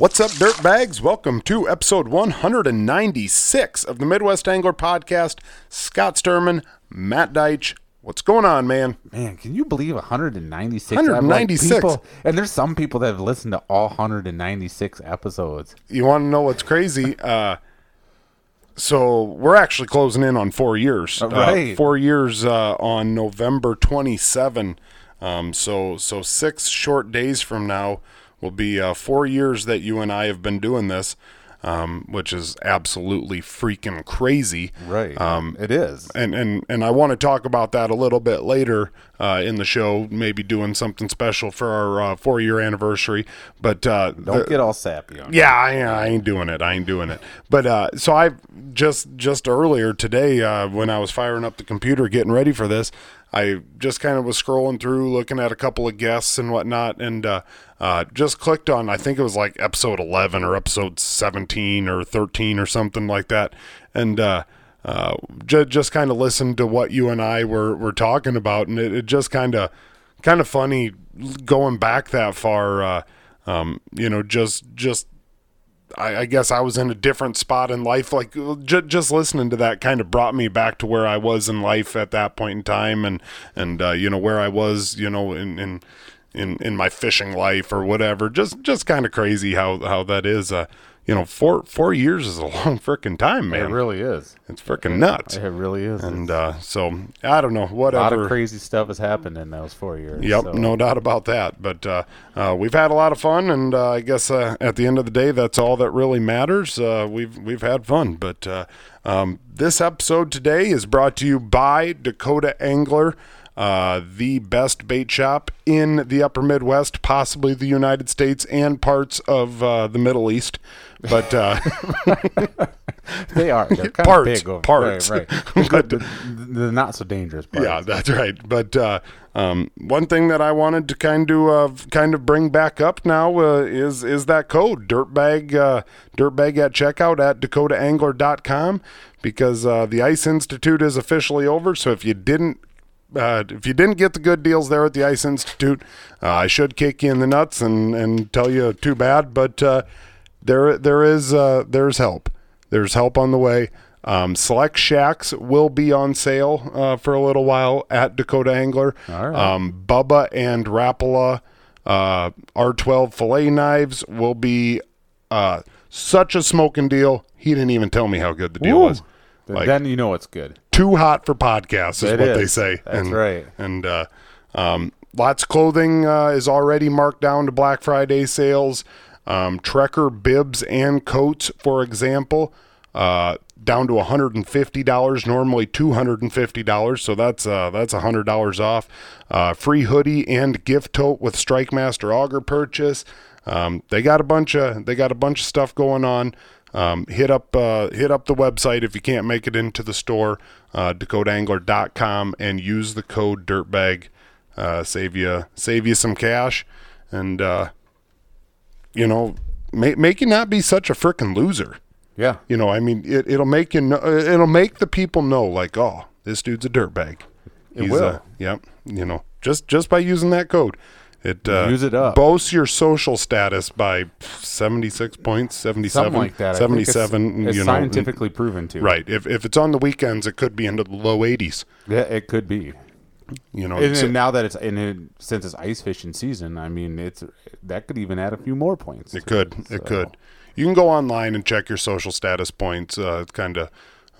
What's up, dirtbags? Welcome to episode 196 of the Midwest Angler Podcast. Scott Sturman, Matt Deitch. What's going on, man? Man, can you believe 196? 196. Like, people- and there's some people that have listened to all 196 episodes. You want to know what's crazy? Uh, so we're actually closing in on four years. Uh, Right. four years uh, on November 27. Um, so so six short days from now will be uh, four years that you and I have been doing this, um, which is absolutely freaking crazy. Right. Um, it is. and and and I want to talk about that a little bit later uh, in the show. Maybe doing something special for our uh, four year anniversary. But uh, Don't the- get all sappy on yeah, I, I ain't doing it. I ain't doing it. But uh, so I just just earlier today uh, when I was firing up the computer getting ready for this, I just kind of was scrolling through, looking at a couple of guests and whatnot, and uh, uh, just clicked on. I think it was like episode eleven or episode seventeen or thirteen or something like that, and. Uh, uh, ju- just kind of listened to what you and I were, were talking about, and it, it just kind of kind of funny going back that far. Uh, um, you know, just just I, I guess I was in a different spot in life. Like j- just listening to that kind of brought me back to where I was in life at that point in time, and and uh, you know where I was, you know, in in in, in my fishing life or whatever. Just just kind of crazy how how that is. Uh, you know, four four years is a long freaking time, man. It really is. it's freaking nuts. It really is. And uh, so I don't know, a lot of crazy stuff has happened in those four years. Yep, so- no doubt about that. But uh, uh, we've had a lot of fun, and uh, I guess uh, at the end of the day, that's all that really matters. Uh, we've we've had fun. But uh, um, this episode today is brought to you by Dakota Angler. Uh, the best bait shop in the upper Midwest, possibly the United States and parts of uh, the Middle East. But uh, They are. They're kind Parts, of big over parts. Right, right. But- the, the, not so dangerous parts. Yeah, that's right. But uh, um, one thing that I wanted to kind of uh, kind of bring back up now uh, is is that code dirtbag uh, dirtbag at checkout at dakotaangler.com because uh, the Ice Institute is officially over. So if you didn't uh, if you didn't get the good deals there at the Ice Institute, uh, I should kick you in the nuts and, and tell you too bad. But uh, there there is uh, there's help. There's help on the way. Um, select shacks will be on sale uh, for a little while at Dakota Angler. Right. Um, Bubba and Rapala uh, R12 fillet knives will be uh, such a smoking deal. He didn't even tell me how good the deal Woo. was. Like- then you know it's good. Too hot for podcasts is It what they say. That's and, right. And uh, um, lots of clothing uh, is already marked down to Black Friday sales. Um, Trekker bibs and coats, for example, uh, down to $150. Normally $250. So that's uh, that's $100 off. Uh, free hoodie and gift tote with Strike Master Auger purchase. Um, they got a bunch of they got a bunch of stuff going on. Um, hit up uh, hit up the website if you can't make it into the store, uh, DakotaAngler.com, and use the code Dirtbag. Uh, save you save you some cash, and uh, you know make make you not be such a freaking loser. Yeah. You know, I mean, it, it'll make you know, it'll make the people know, like, oh, this dude's a dirtbag. It will. Uh, yep. You know, just just by using that code, it uh, Use it up. Boasts your social status by seventy six points, seventy seven, like that. Seventy it's- It's You know, scientifically proven to. right. If if it's on the weekends, it could be into the low eighties. Yeah, it could be. You know, And, and now that it's and it, since it's ice fishing season, I mean, it's that could even add a few more points. It could. It So- could. You can go online and check your social status points. Uh, it's kind of,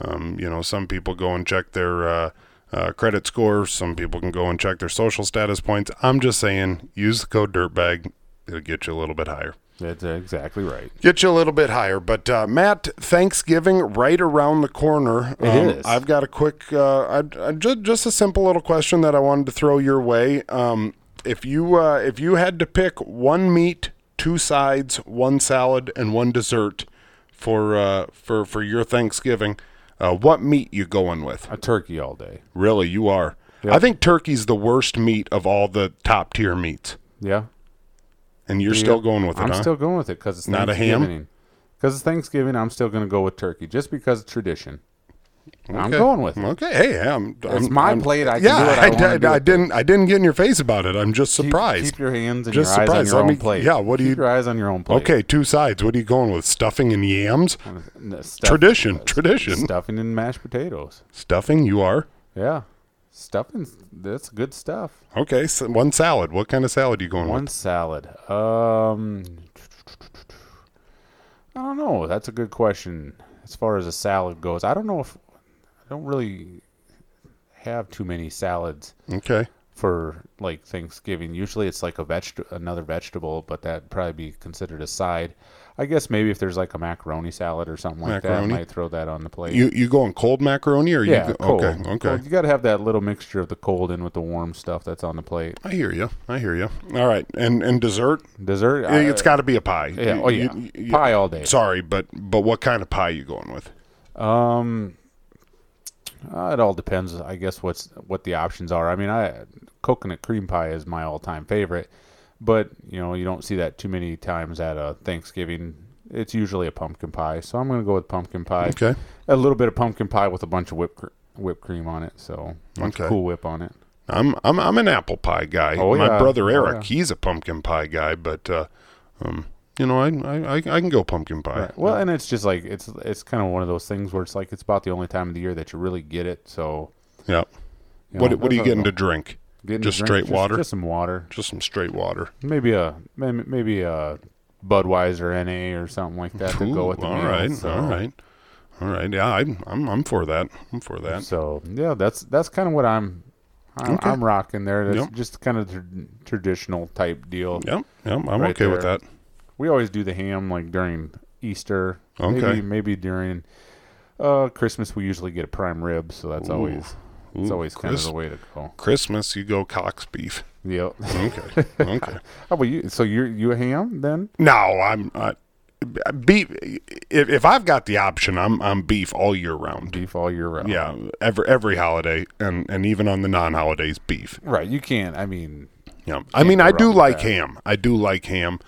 um, you know, some people go and check their uh, uh, credit score. Some people can go and check their social status points. I'm just saying, use the code Dirtbag. It'll get you a little bit higher. That's exactly right. Get you a little bit higher. But uh, Matt, Thanksgiving right around the corner. It um, is. I've got a quick, uh, I, I, just, just a simple little question that I wanted to throw your way. Um, if you uh, if you had to pick one meat, two sides, one salad, and one dessert for uh, for for your Thanksgiving, uh, what meat you going with? A turkey all day. Really, you are. Yep. I think turkey's the worst meat of all the top tier meats, Yeah. and you're still going with it, I'm huh? still going with it because it's Not a ham? Because it's Thanksgiving, I'm still going to go with turkey just because of tradition. I'm going with it. Okay, hey, I'm. It's I'm- my I'm- plate. I can yeah. I I, I didn't. I didn't get in your face about it. I'm just surprised. Keep, your hands and Just your eyes on surprised. your Let own me- plate. yeah, what do Keep you- your eyes on your own plate. okay, two sides. What are you going with? Stuffing and yams? N- stuff- Tradition, uh, tradition. Stuffing and mashed potatoes. Stuffing. You are Yeah, stuffing. That's good stuff. okay. So one salad. What kind of salad are you going One with? One salad. Um, I don't know. That's a good question. As far as a salad goes, I don't know if don't really have too many salads Okay. for like Thanksgiving. Usually it's like a veg, another vegetable, but that'd probably be considered a side. I guess maybe if there's like a macaroni salad or something like Macaroni? that, I might throw that on the plate. You you going cold macaroni or yeah, you? Go, cold. Okay. Okay. Cold. You got to have that little mixture of the cold in with the warm stuff that's on the plate. I hear you. I hear you. All right. And and dessert. Dessert. It's got to be a pie. Yeah. You- Oh yeah. you- you- Pie all day. Sorry, but but what kind of pie you going with? Um, uh, it all depends, I guess. What's what the options are. I mean, I coconut cream pie is my all-time favorite, but you know you don't see that too many times at a Thanksgiving. It's usually a pumpkin pie, so I'm gonna go with pumpkin pie. Okay. A little bit of pumpkin pie with a bunch of whipped cr- whipped cream on it, so a bunch of Okay. Cool Whip on it. I'm I'm I'm an apple pie guy. Oh, My yeah. brother Oh, Eric, yeah. he's a pumpkin pie guy, but uh, um, you know, I, I I can go pumpkin pie. Right. Well, and it's just like it's it's kind of one of those things where it's like it's about the only time of the year that you really get it. So yeah. you What know, what are you getting to drink? getting just to drink- straight just- water? Just some water. Just some straight water. Maybe a maybe maybe a Budweiser NA or something like that to go with the all meal. right, So, all right, all right. Yeah, I, I'm I'm for that. I'm for that. So yeah, that's that's kind of what I'm I'm, Okay. I'm rocking there. That's Yep. just kind of tr- traditional type deal. Yep, yep. I'm Right okay with that. We always do the ham like during Easter. Okay. Maybe maybe during uh Christmas we usually get a prime rib, so that's always it's Ooh, always kind of the way to go. Christmas, you go cox beef. Yep. Okay, okay. How about you? So you're you a ham then? No, I'm uh, beef. If, if I've got the option, I'm I'm beef all year round. Beef all year round. Yeah, every every holiday, and and even on the non-holidays, beef. Right. You can't. I mean, Yeah, I mean, I do like that. ham. I do like ham.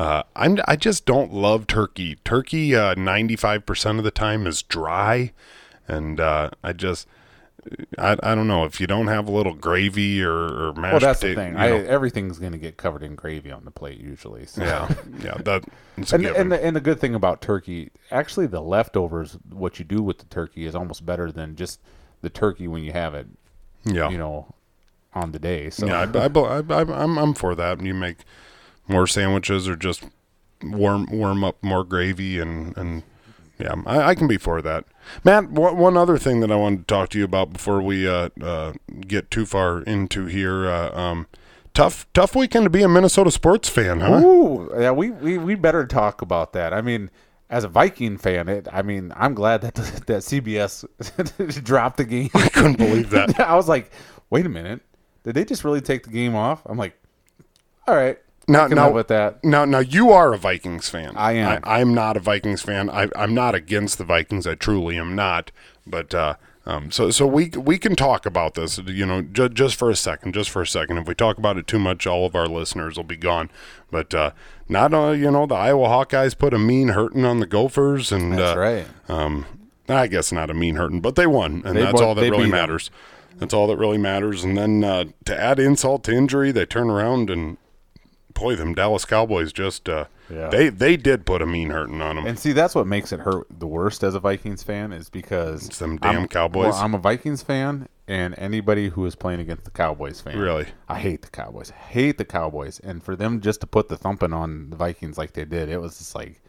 Uh, I'm I just don't love turkey. Turkey, ninety five percent of the time is dry, and uh, I just. I, I don't know if you don't have a little gravy or, or mashed well, that's potato. the thing. I, everything's going to get covered in gravy on the plate usually. So. yeah, yeah, that. And, and, the, and the good thing about turkey, actually, the leftovers, what you do with the turkey is almost better than just the turkey when you have it, yeah, you know, on the day. So Yeah, I, I, I, I, I'm I'm for that. You make more sandwiches or just warm warm up more gravy and and yeah, I, I can be for that. Matt, one one other thing that I wanted to talk to you about before we uh, uh, get too far into here. Uh, um, tough tough weekend to be a Minnesota sports fan, huh? Ooh, yeah, we, we we better talk about that. I mean, as a Viking fan, it. I mean, I'm glad that that CBS dropped the game. I couldn't believe that. I was like, wait a minute, did they just really take the game off? I'm like, all right, Now, now, with that. now, now, you are a Vikings fan. I am. I, am not a Vikings fan. I, I'm not against the Vikings. I truly am not. But uh, um, so, so we we can talk about this. You know, ju- just for a second. Just for a second. If we talk about it too much, all of our listeners will be gone. But uh, not, uh, you know, the Iowa Hawkeyes put a mean hurting on the Gophers, and That's uh, right. um, I guess not a mean hurting, but they won, and They that's bo- all that really matters. That's all that really matters. And then uh, to add insult to injury, they turn around and boy, them Dallas Cowboys just uh, Yeah. they they did put a mean hurting on them. And see, that's what makes it hurt the worst as a Vikings fan is because It's them damn I'm- Cowboys. Well, I'm a Vikings fan, and anybody who is playing against the Cowboys fan, Really? I hate the Cowboys. I hate the Cowboys, and for them just to put the thumping on the Vikings like they did, it was just like,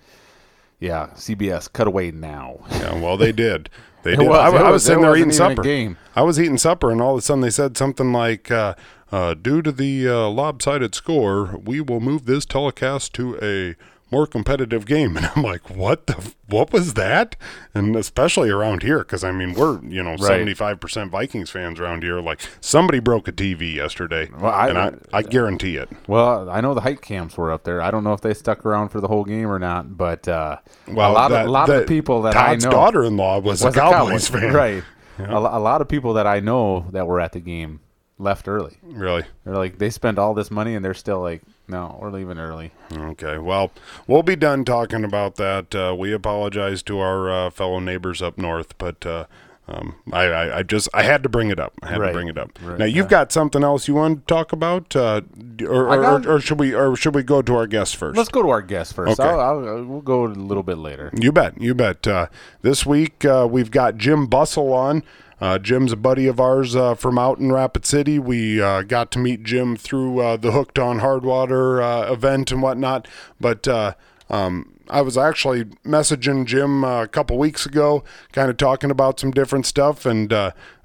yeah, CBS, cut away now. yeah, well, they did. They did. was- I, I was was- sitting there eating supper. game. I was eating supper, and all of a sudden they said something like, uh, uh, "Due to the uh, lopsided score, we will move this telecast to a." More competitive game, and I'm like, "What the? What was that?" And especially around here, because I mean, we're you know five percent Vikings fans around here. Like somebody broke a TV yesterday, Well, I- and I, I guarantee it. Well, I know the height cams were up there. I don't know if they stuck around for the whole game or not, but uh, Well, a lot that- of a lot of the people that Todd's I know daughter-in-law was, was a Cowboys fan, right? A, a lot of people that I know that were at the game left early. Really? They're like they spent all this money and they're still like, no, we're leaving early. Okay. Well, we'll be done talking about that. Uh, we apologize to our uh, fellow neighbors up north, but uh, um, I, I, I just I had to bring it up. I had Right. to bring it up. Right, Now you've got something else you want to talk about, uh, or, or, got- or, or should we or should we go to our guest 1st Let's go to our guest first. Okay. I'll, I'll, we'll go a little bit later. You bet. You bet. Uh, this week uh, we've got Jim Bussell on. Uh, Jim's a buddy of ours uh, from out in Rapid City. We uh, got to meet Jim through uh, the Hooked on Hardwater uh, event and whatnot. But uh, um, I was actually messaging Jim a couple weeks ago, kind of talking about some different stuff, and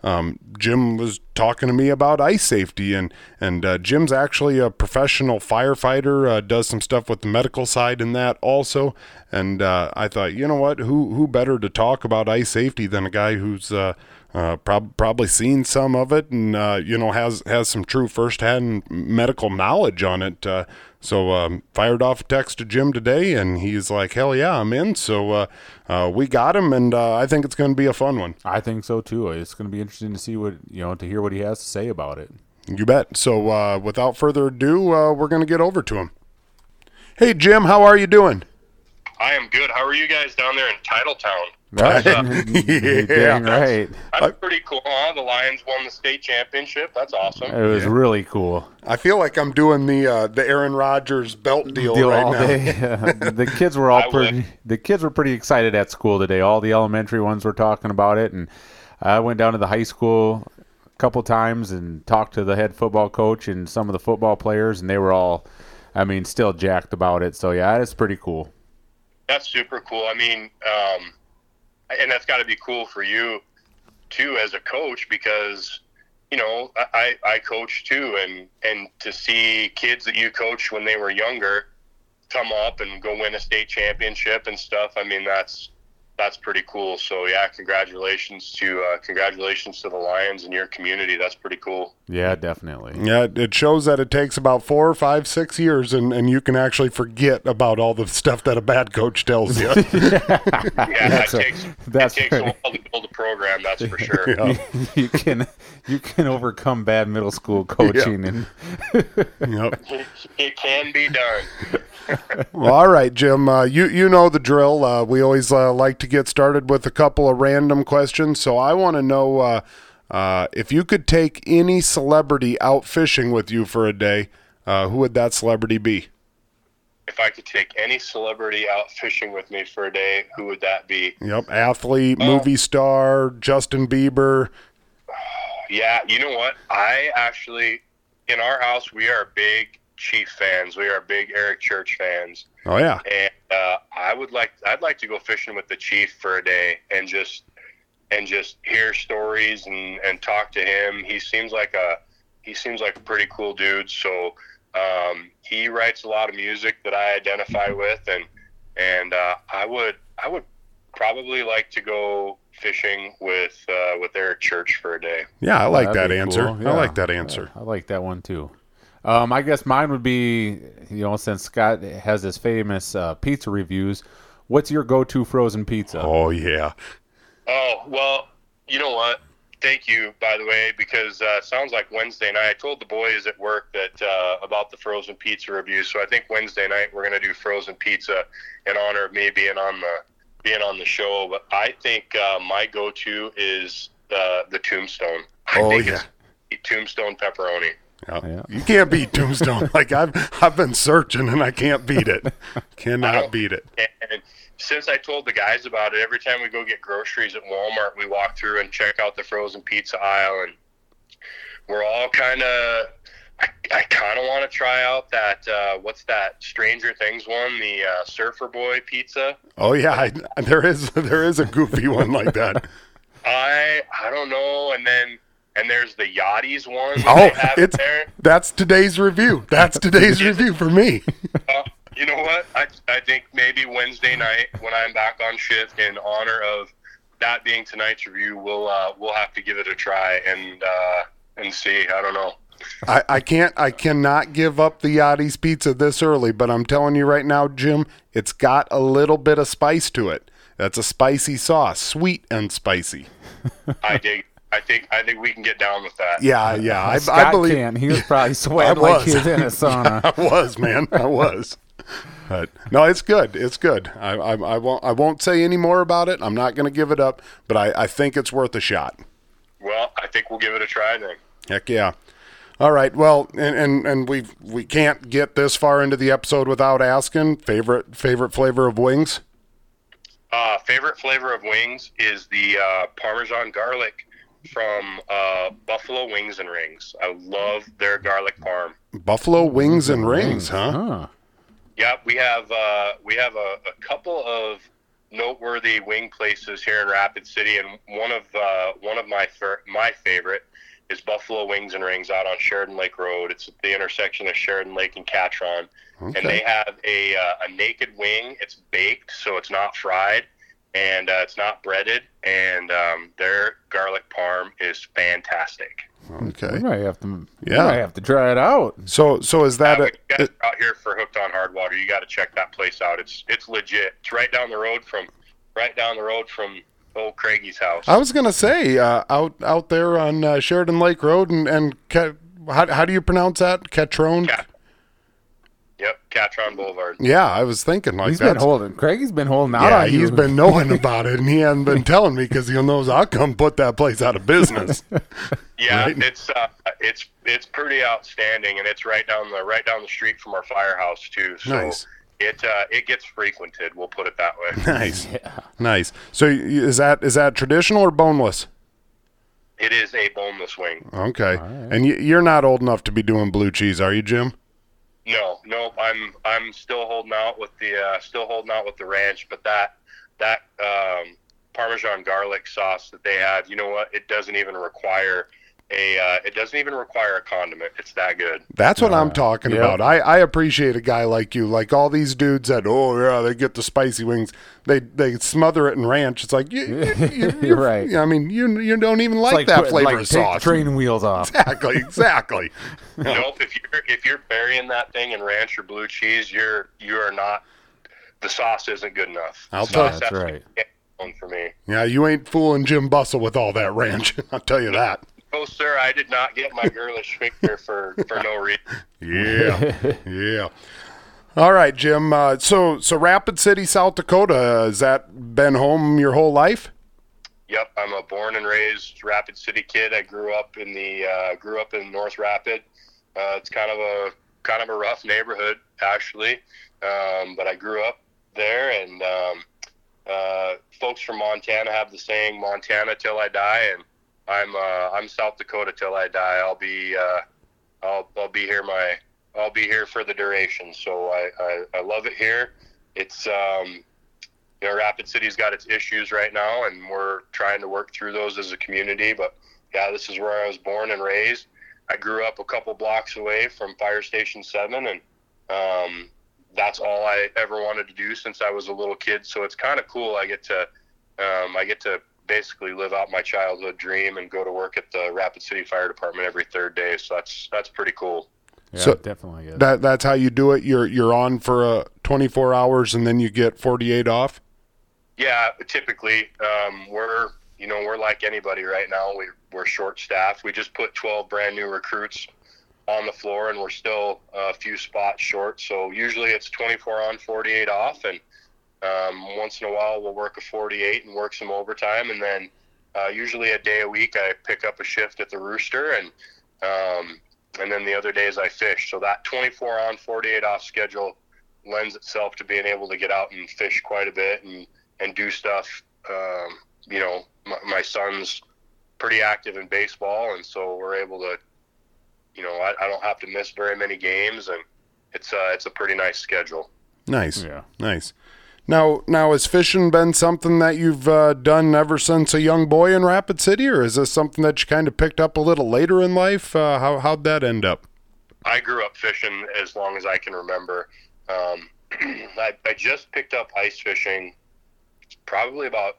um, Jim was talking to me about ice safety, and and Jim's actually a professional firefighter, does some stuff with the medical side in that also, and I thought, you know what, who who better to talk about ice safety than a guy who's uh, prob- probably seen some of it and uh, you know has has some true firsthand medical knowledge on it. Uh, so um, fired off a text to Jim today, and he's like, "Hell yeah, I'm in." So uh, uh, we got him, and uh, I think it's going to be a fun one. I think so too. It's going to be interesting to see what you know to hear what he has to say about it. You bet. So uh, without further ado, uh, we're going to get over to him. Hey Jim, how are you doing? I am good. How are you guys down there in Titletown? Right? Yeah. Dang right. That's pretty cool, huh? The Lions won the state championship. That's awesome. It was really cool. I feel like I'm doing the uh, the Aaron Rodgers belt deal, Deal right all now. day. the kids were all I would. pretty. The kids were pretty excited at school today. All the elementary ones were talking about it, and I went down to the high school a couple times and talked to the head football coach and some of the football players, and they were all, I mean, still jacked about it. So yeah, it's pretty cool. That's super cool. I mean, um, and that's got to be cool for you too as a coach because you know I, I coach too, and and to see kids that you coached when they were younger come up and go win a state championship and stuff. I mean, that's that's pretty cool. So yeah, congratulations to uh, congratulations to the Lions and your community. That's pretty cool. Yeah, definitely. Yeah, it shows that it takes about four, five, six years, and, and you can actually forget about all the stuff that a bad coach tells you. Yeah, That's that a- takes that's it takes right. a while to build a program. That's for sure. Yeah. you can you can overcome bad middle school coaching and Yep. It can be done. Well, all right, Jim. Uh, you you know the drill. Uh, we always uh, like to get started with a couple of random questions. So I want to know uh, uh, if you could take any celebrity out fishing with you for a day, uh, who would that celebrity be? if I could take any celebrity out fishing with me for a day, who would that be? Yep, athlete, movie star, Justin Bieber. Yeah, you know what? I actually, in our house, we are big Chief fans. We are big Eric Church fans, Oh yeah, and uh, I would like, I'd like to go fishing with the Chief for a day and just, and just hear stories and and talk to him. He seems like a, he seems like a pretty cool dude. So. Um, he writes a lot of music that I identify with, and and uh, I would I would probably like to go fishing with uh, with Eric Church for a day. yeah, I like That'd that answer. cool. I like that answer. I like that one too. Um, I guess mine would be, you know, since Scott has his famous uh, pizza reviews, what's your go-to frozen pizza? Oh yeah, Oh well, you know what? Thank you, by the way, because uh, it sounds like Wednesday night. I told the boys at work that uh, about the frozen pizza review. So I think Wednesday night we're going to do frozen pizza in honor of me being on the being on the show. But I think uh, my go-to is uh, the Tombstone. I Oh, think yeah. it's Tombstone pepperoni. Yeah. Yeah. You can't beat Tombstone. like I've I've been searching and I can't beat it. Cannot beat it. And since I told the guys about it, every time we go get groceries at Walmart, we walk through and check out the frozen pizza aisle, and we're all kind of. I, I kind of want to try out that uh, what's that Stranger Things one, the uh, Surfer Boy pizza. Oh yeah, I, there is there is a goofy one like that. I I don't know, and then and there's the Yachties one. that Oh, it's there. that's today's review. That's today's review for me. Uh, you know what? I, I think maybe Wednesday night when I'm back on shift, in honor of that being tonight's review, we'll uh, we'll have to give it a try and uh, and see. I don't know. I, I can't I cannot give up the Yachty's pizza this early, but I'm telling you right now, Jim, it's got a little bit of spice to it. That's a spicy sauce, sweet and spicy. I dig. I think I think we can get down with that. Yeah, yeah. I, Scott I believe can. He was probably sweating I like was. he's in a sauna. I was, man. I was. But no, it's good. It's good. I, I, I won't I won't say any more about it. I'm not going to give it up, but I, I think it's worth a shot. Well, I think we'll give it a try then. Heck yeah. All right. Well, and and, and we we can't get this far into the episode without asking favorite favorite flavor of wings. Uh, favorite flavor of wings is the uh, Parmesan garlic from uh, Buffalo Wings and Rings. I love their garlic parm. Buffalo wings and rings, huh? Huh. Yeah, we have uh, we have a, a couple of noteworthy wing places here in Rapid City, and one of uh, one of my fir- my favorite is Buffalo Wings and Rings out on Sheridan Lake Road. It's at the intersection of Sheridan Lake and Catron, Okay. and they have a uh, a naked wing. It's baked, so it's not fried, and uh, it's not breaded, and um, their garlic parm is fantastic. Okay. We might have to. Yeah. We might have to try it out. So so is that Uh, a, when you guys are out here for Hooked on Hard Water? you got to check that place out. It's it's legit. It's right down the road from right down the road from old Craigie's house. I was gonna say uh, out out there on uh, Sheridan Lake Road and and Ca- how how do you pronounce that? Catrone. Cat- Yep, Catron Boulevard. Yeah, I was thinking like He's been that's- holding. Craigie's been holding out Yeah, on you. he's been knowing about it, and he hasn't been telling me because he knows I'll come put that place out of business. Yeah, Right. it's uh, it's it's pretty outstanding, and it's right down the right down the street from our firehouse too. So Nice. it uh, it gets frequented. We'll put it that way. nice, nice. So is that is that traditional or boneless? it is a boneless wing. Okay, right. and y- you're not old enough to be doing blue cheese, are you, Jim? No, no, I'm I'm still holding out with the uh, still holding out with the ranch, but that that um, Parmesan garlic sauce that they have, you know what? It doesn't even require a uh, it doesn't even require a condiment. It's that good. That's what I'm talking yeah. about. I, I appreciate a guy like you. Like all these dudes that, oh yeah, they get the spicy wings. They they smother it in ranch. It's like you, you, you, You're right. I mean, you you don't even like, It's that put- flavor like of sauce. the training wheels off. Exactly, exactly. nope. If you're if you're burying that thing in ranch or blue cheese, you're you are not. The sauce isn't good enough. I'll tell- sauce That's right. one for me. Yeah, you ain't fooling Jim Bussell with all that ranch. I'll tell you that. Oh, sir, I did not get my girlish finger for for no reason. Yeah, yeah. All right, Jim. Uh, so, so Rapid City, South Dakota. Has that been home your whole life? Yep, I'm a born and raised Rapid City kid. I grew up in the uh, grew up in North Rapid. Uh, it's kind of a kind of a rough neighborhood actually, um, but I grew up there. And um, uh, folks from Montana have the saying "Montana till I die," and I'm uh, I'm South Dakota till I die. I'll be uh, I'll I'll be here my I'll be here for the duration. So I I, I love it here. It's um, you know, Rapid City's got its issues right now, and we're trying to work through those as a community. But yeah, this is where I was born and raised. I grew up a couple blocks away from Fire Station Seven, and um, that's all I ever wanted to do since I was a little kid. So it's kind of cool. I get to um, I get to basically live out my childhood dream and go to work at the Rapid City Fire Department every third day. So that's that's pretty cool. Yeah, So- definitely is. That that's how you do it. You're you're on for uh, 24 hours and then you get 48 off. Yeah, typically um, we're you know we're like anybody right now. We we're short staffed. We just put 12 brand new recruits on the floor, and we're still a few spots short. So usually it's 24 on, 48 off, and um, once in a while we'll work a 48 and work some overtime, and then uh, usually a day a week I pick up a shift at the Rooster, and um, and then the other days I fish. So that 24 on, 48 off schedule lends itself to being able to get out and fish quite a bit and and do stuff. Um, you know, my, my son's pretty active in baseball, and so we're able to, you know, I, I don't have to miss very many games, and it's uh, it's a pretty nice schedule. Nice, Yeah. nice. Now, now has fishing been something that you've uh, done ever since a young boy in Rapid City, or is this something that you kind of picked up a little later in life? Uh, how how'd that end up? I grew up fishing as long as I can remember. Um, I, I just picked up ice fishing probably about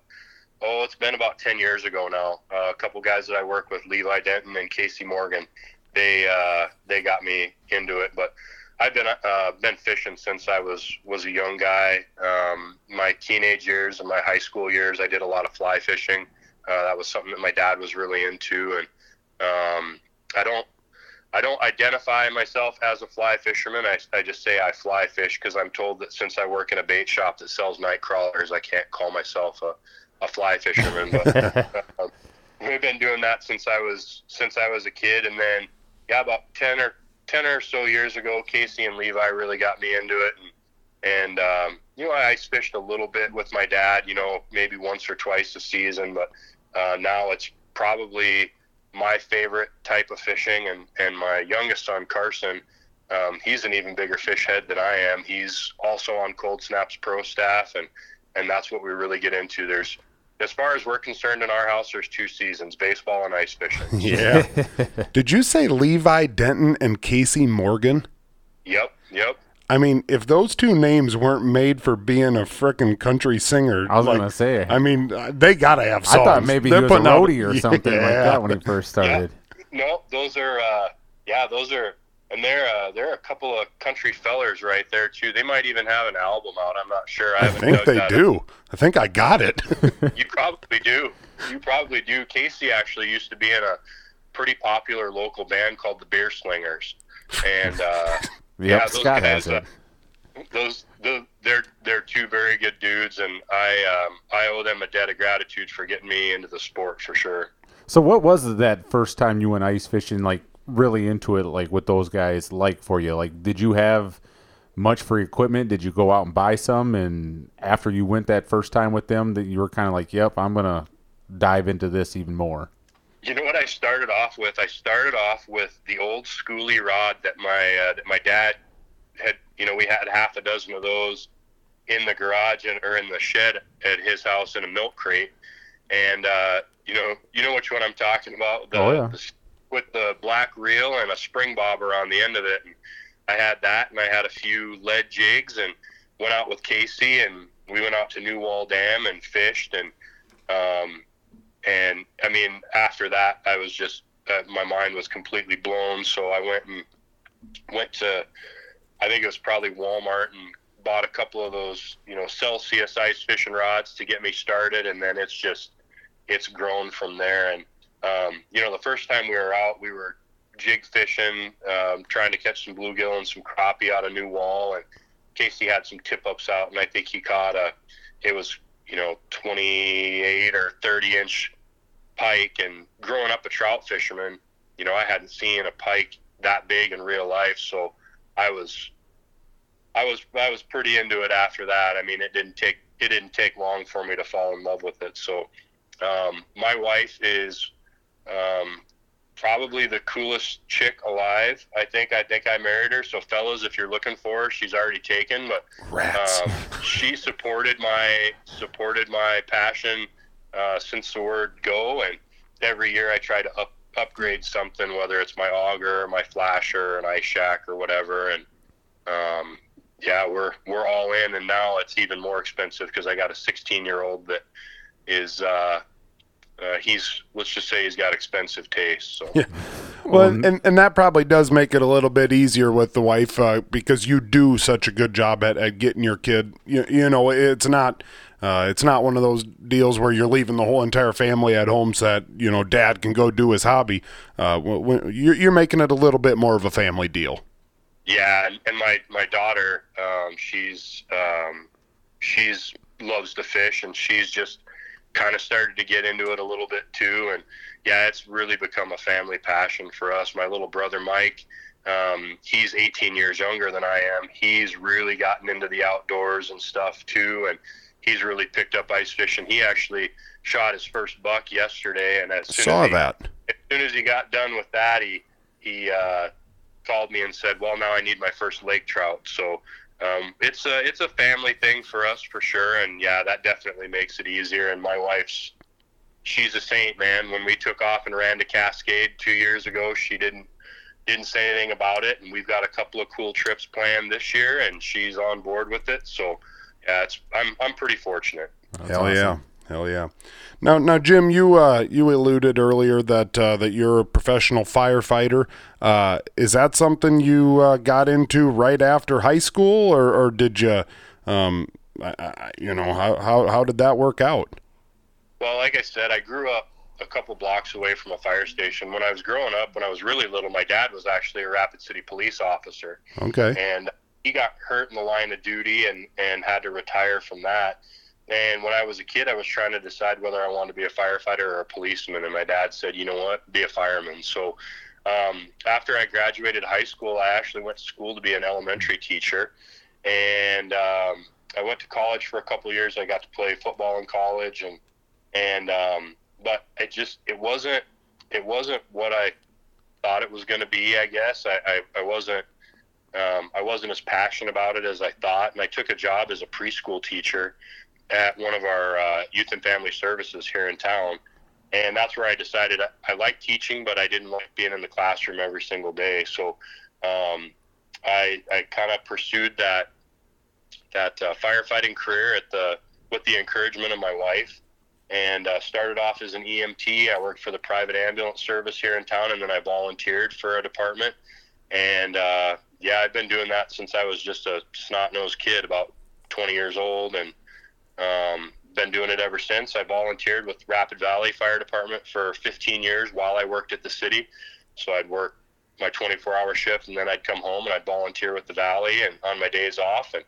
oh it's been about 10 years ago now uh, a couple guys that i work with levi denton and casey morgan they uh, they got me into it but i've been uh, been fishing since i was was a young guy um, my teenage years and my high school years i did a lot of fly fishing uh, that was something that my dad was really into and um, i don't I don't identify myself as a fly fisherman. I, I just say I fly fish because I'm told that since I work in a bait shop that sells night crawlers, I can't call myself a, a fly fisherman. But um, we've been doing that since I was since I was a kid, and then yeah, about ten or ten or so years ago, Casey and Levi really got me into it, and and um, you know I ice fished a little bit with my dad, you know maybe once or twice a season, but uh, now it's probably my favorite type of fishing, and and my youngest son Carson. Um, he's an even bigger fish head than I am. He's also on Cold Snaps pro staff, and and that's what we really get into. There's as far as we're concerned in our house, there's two seasons: baseball and ice fishing. Yeah. Did you say Levi Denton and Casey Morgan? Yep, yep. I mean, if those two names weren't made for being a frickin' country singer, I was like, gonna say. I mean, uh, they gotta have songs. I thought maybe They're he was a putting out- roadie or something like that when he first started. No, those are uh, yeah, those are, and they're uh, they're a couple of country fellers right there too. They might even have an album out. I'm not sure. I, I think they that do. I think I got it. You probably do. You probably do. Casey actually used to be in a pretty popular local band called the Beer Slingers, and uh, Yep, Yeah, those Scott guys, has it. uh, those the, they're they're two very good dudes, and I um, I owe them a debt of gratitude for getting me into the sport for sure. So what was that first time you went ice fishing like really into it like with those guys like for you? Like did you have much for equipment? Did you go out and buy some and after you went that first time with them that you were kind of like, "Yep, I'm to dive into this even more." You know what I started off with? I started off with the old schoolie rod that my uh, that my dad had. You know, we had half a dozen of those in the garage and or in the shed at his house in a milk crate. And uh, you know, you know which one I'm talking about. The, Oh, yeah. the- with the black reel and a spring bobber on the end of it. And I had that, and I had a few lead jigs, and went out with Casey, and we went out to Newell Dam and fished, and um, and I mean, after that, I was just uh, my mind was completely blown. So I went and went to, I think it was probably Walmart and bought a couple of those, you know, Celsius ice fishing rods to get me started, and then it's just it's grown from there. And um, you know, the first time we were out, we were jig fishing, um, trying to catch some bluegill and some crappie out of Newell, and Casey had some tip ups out, and I think he caught a, it was you know 28 or 30 inch pike. And growing up a trout fisherman, you know, I hadn't seen a pike that big in real life, so I was, I was, I was pretty into it after that. I mean, it didn't take it didn't take long for me to fall in love with it. So, um, my wife is um, probably the coolest chick alive. I think. I think I married her. So, fellas, if you're looking for her, she's already taken. But um, she supported my supported my passion uh, since the word go, and every year I try to up, upgrade something, whether it's my auger, my flasher, an ice shack, or whatever. And um, yeah, we're we're all in, and now it's even more expensive because I got a 16 year old that is. Uh, uh, he's let's just say he's got expensive taste. So Well, Um, and, and that probably does make it a little bit easier with the wife uh, because you do such a good job at, at getting your kid. You, you know, it's not uh, it's not one of those deals where you're leaving the whole entire family at home so that you know dad can go do his hobby. Uh, when, when- you're, you're making it a little bit more of a family deal. Yeah, and, and my my daughter, um, she's um, she's loves to fish, and she's just kind of started to get into it a little bit too. And yeah, it's really become a family passion for us. My little brother Mike, um, he's 18 years younger than I am. He's really gotten into the outdoors and stuff too, and he's really picked up ice fishing. He actually shot his first buck yesterday, and as soon Saw as he, that. as soon as he got done with that, he he uh, called me and said, "Well, now I need my first lake trout." So um, it's a it's a family thing for us for sure, and yeah, that definitely makes it easier. And my wife's she's a saint, man. When we took off and ran to Cascade two years ago, she didn't didn't say anything about it, and we've got a couple of cool trips planned this year, and she's on board with it. So yeah, it's I'm I'm pretty fortunate. That's Hell awesome. yeah. Hell yeah. Now, now, Jim, you uh, you alluded earlier that uh, that you're a professional firefighter. Uh, is that something you uh, got into right after high school, or, or did you, um, I, I, you know, how, how how did that work out? Well, like I said, I grew up a couple blocks away from a fire station. When I was growing up, when I was really little, my dad was actually a Rapid City police officer. Okay. And he got hurt in the line of duty and, and had to retire from that. And when I was a kid, I was trying to decide whether I wanted to be a firefighter or a policeman. And my dad said, you know what, be a fireman. So um, after I graduated high school, I actually went to school to be an elementary teacher. And um, I went to college for a couple of years. I got to play football in college, and and um, but it just it wasn't it wasn't what I thought it was going to be. I guess I, I, I wasn't um, I wasn't as passionate about it as I thought, and I took a job as a preschool teacher at one of our uh, youth and family services here in town. And that's where I decided I, I like teaching, but I didn't like being in the classroom every single day. So um, I, I kind of pursued that that uh, firefighting career at the with the encouragement of my wife, and uh, started off as an EMT. I worked for the private ambulance service here in town, and then I volunteered for a department. And uh, yeah, I've been doing that since I was just a snot nosed kid, about 20 years old, and um, been doing it ever since. I volunteered with Rapid Valley Fire Department for 15 years while I worked at the city. So I'd work my 24 hour shift and then I'd come home and I'd volunteer with the Valley and on my days off. And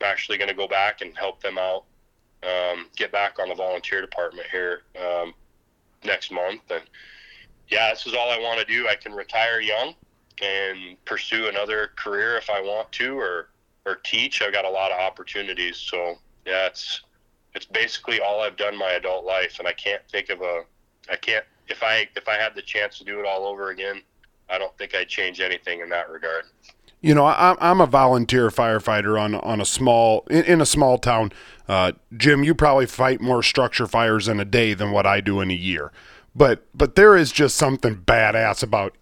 I'm actually going to go back and help them out, um, get back on the volunteer department here um, next month. And yeah, this is all I want to do. I can retire young and pursue another career if I want to or, or teach. I've got a lot of opportunities. So yeah, it's, it's basically all I've done my adult life, and I can't think of a, I can't if I if I had the chance to do it all over again, I don't think I'd change anything in that regard. You know, I'm I'm a volunteer firefighter on on a small in, in a small town. Uh, Jim, you probably fight more structure fires in a day than what I do in a year. But but there is just something badass about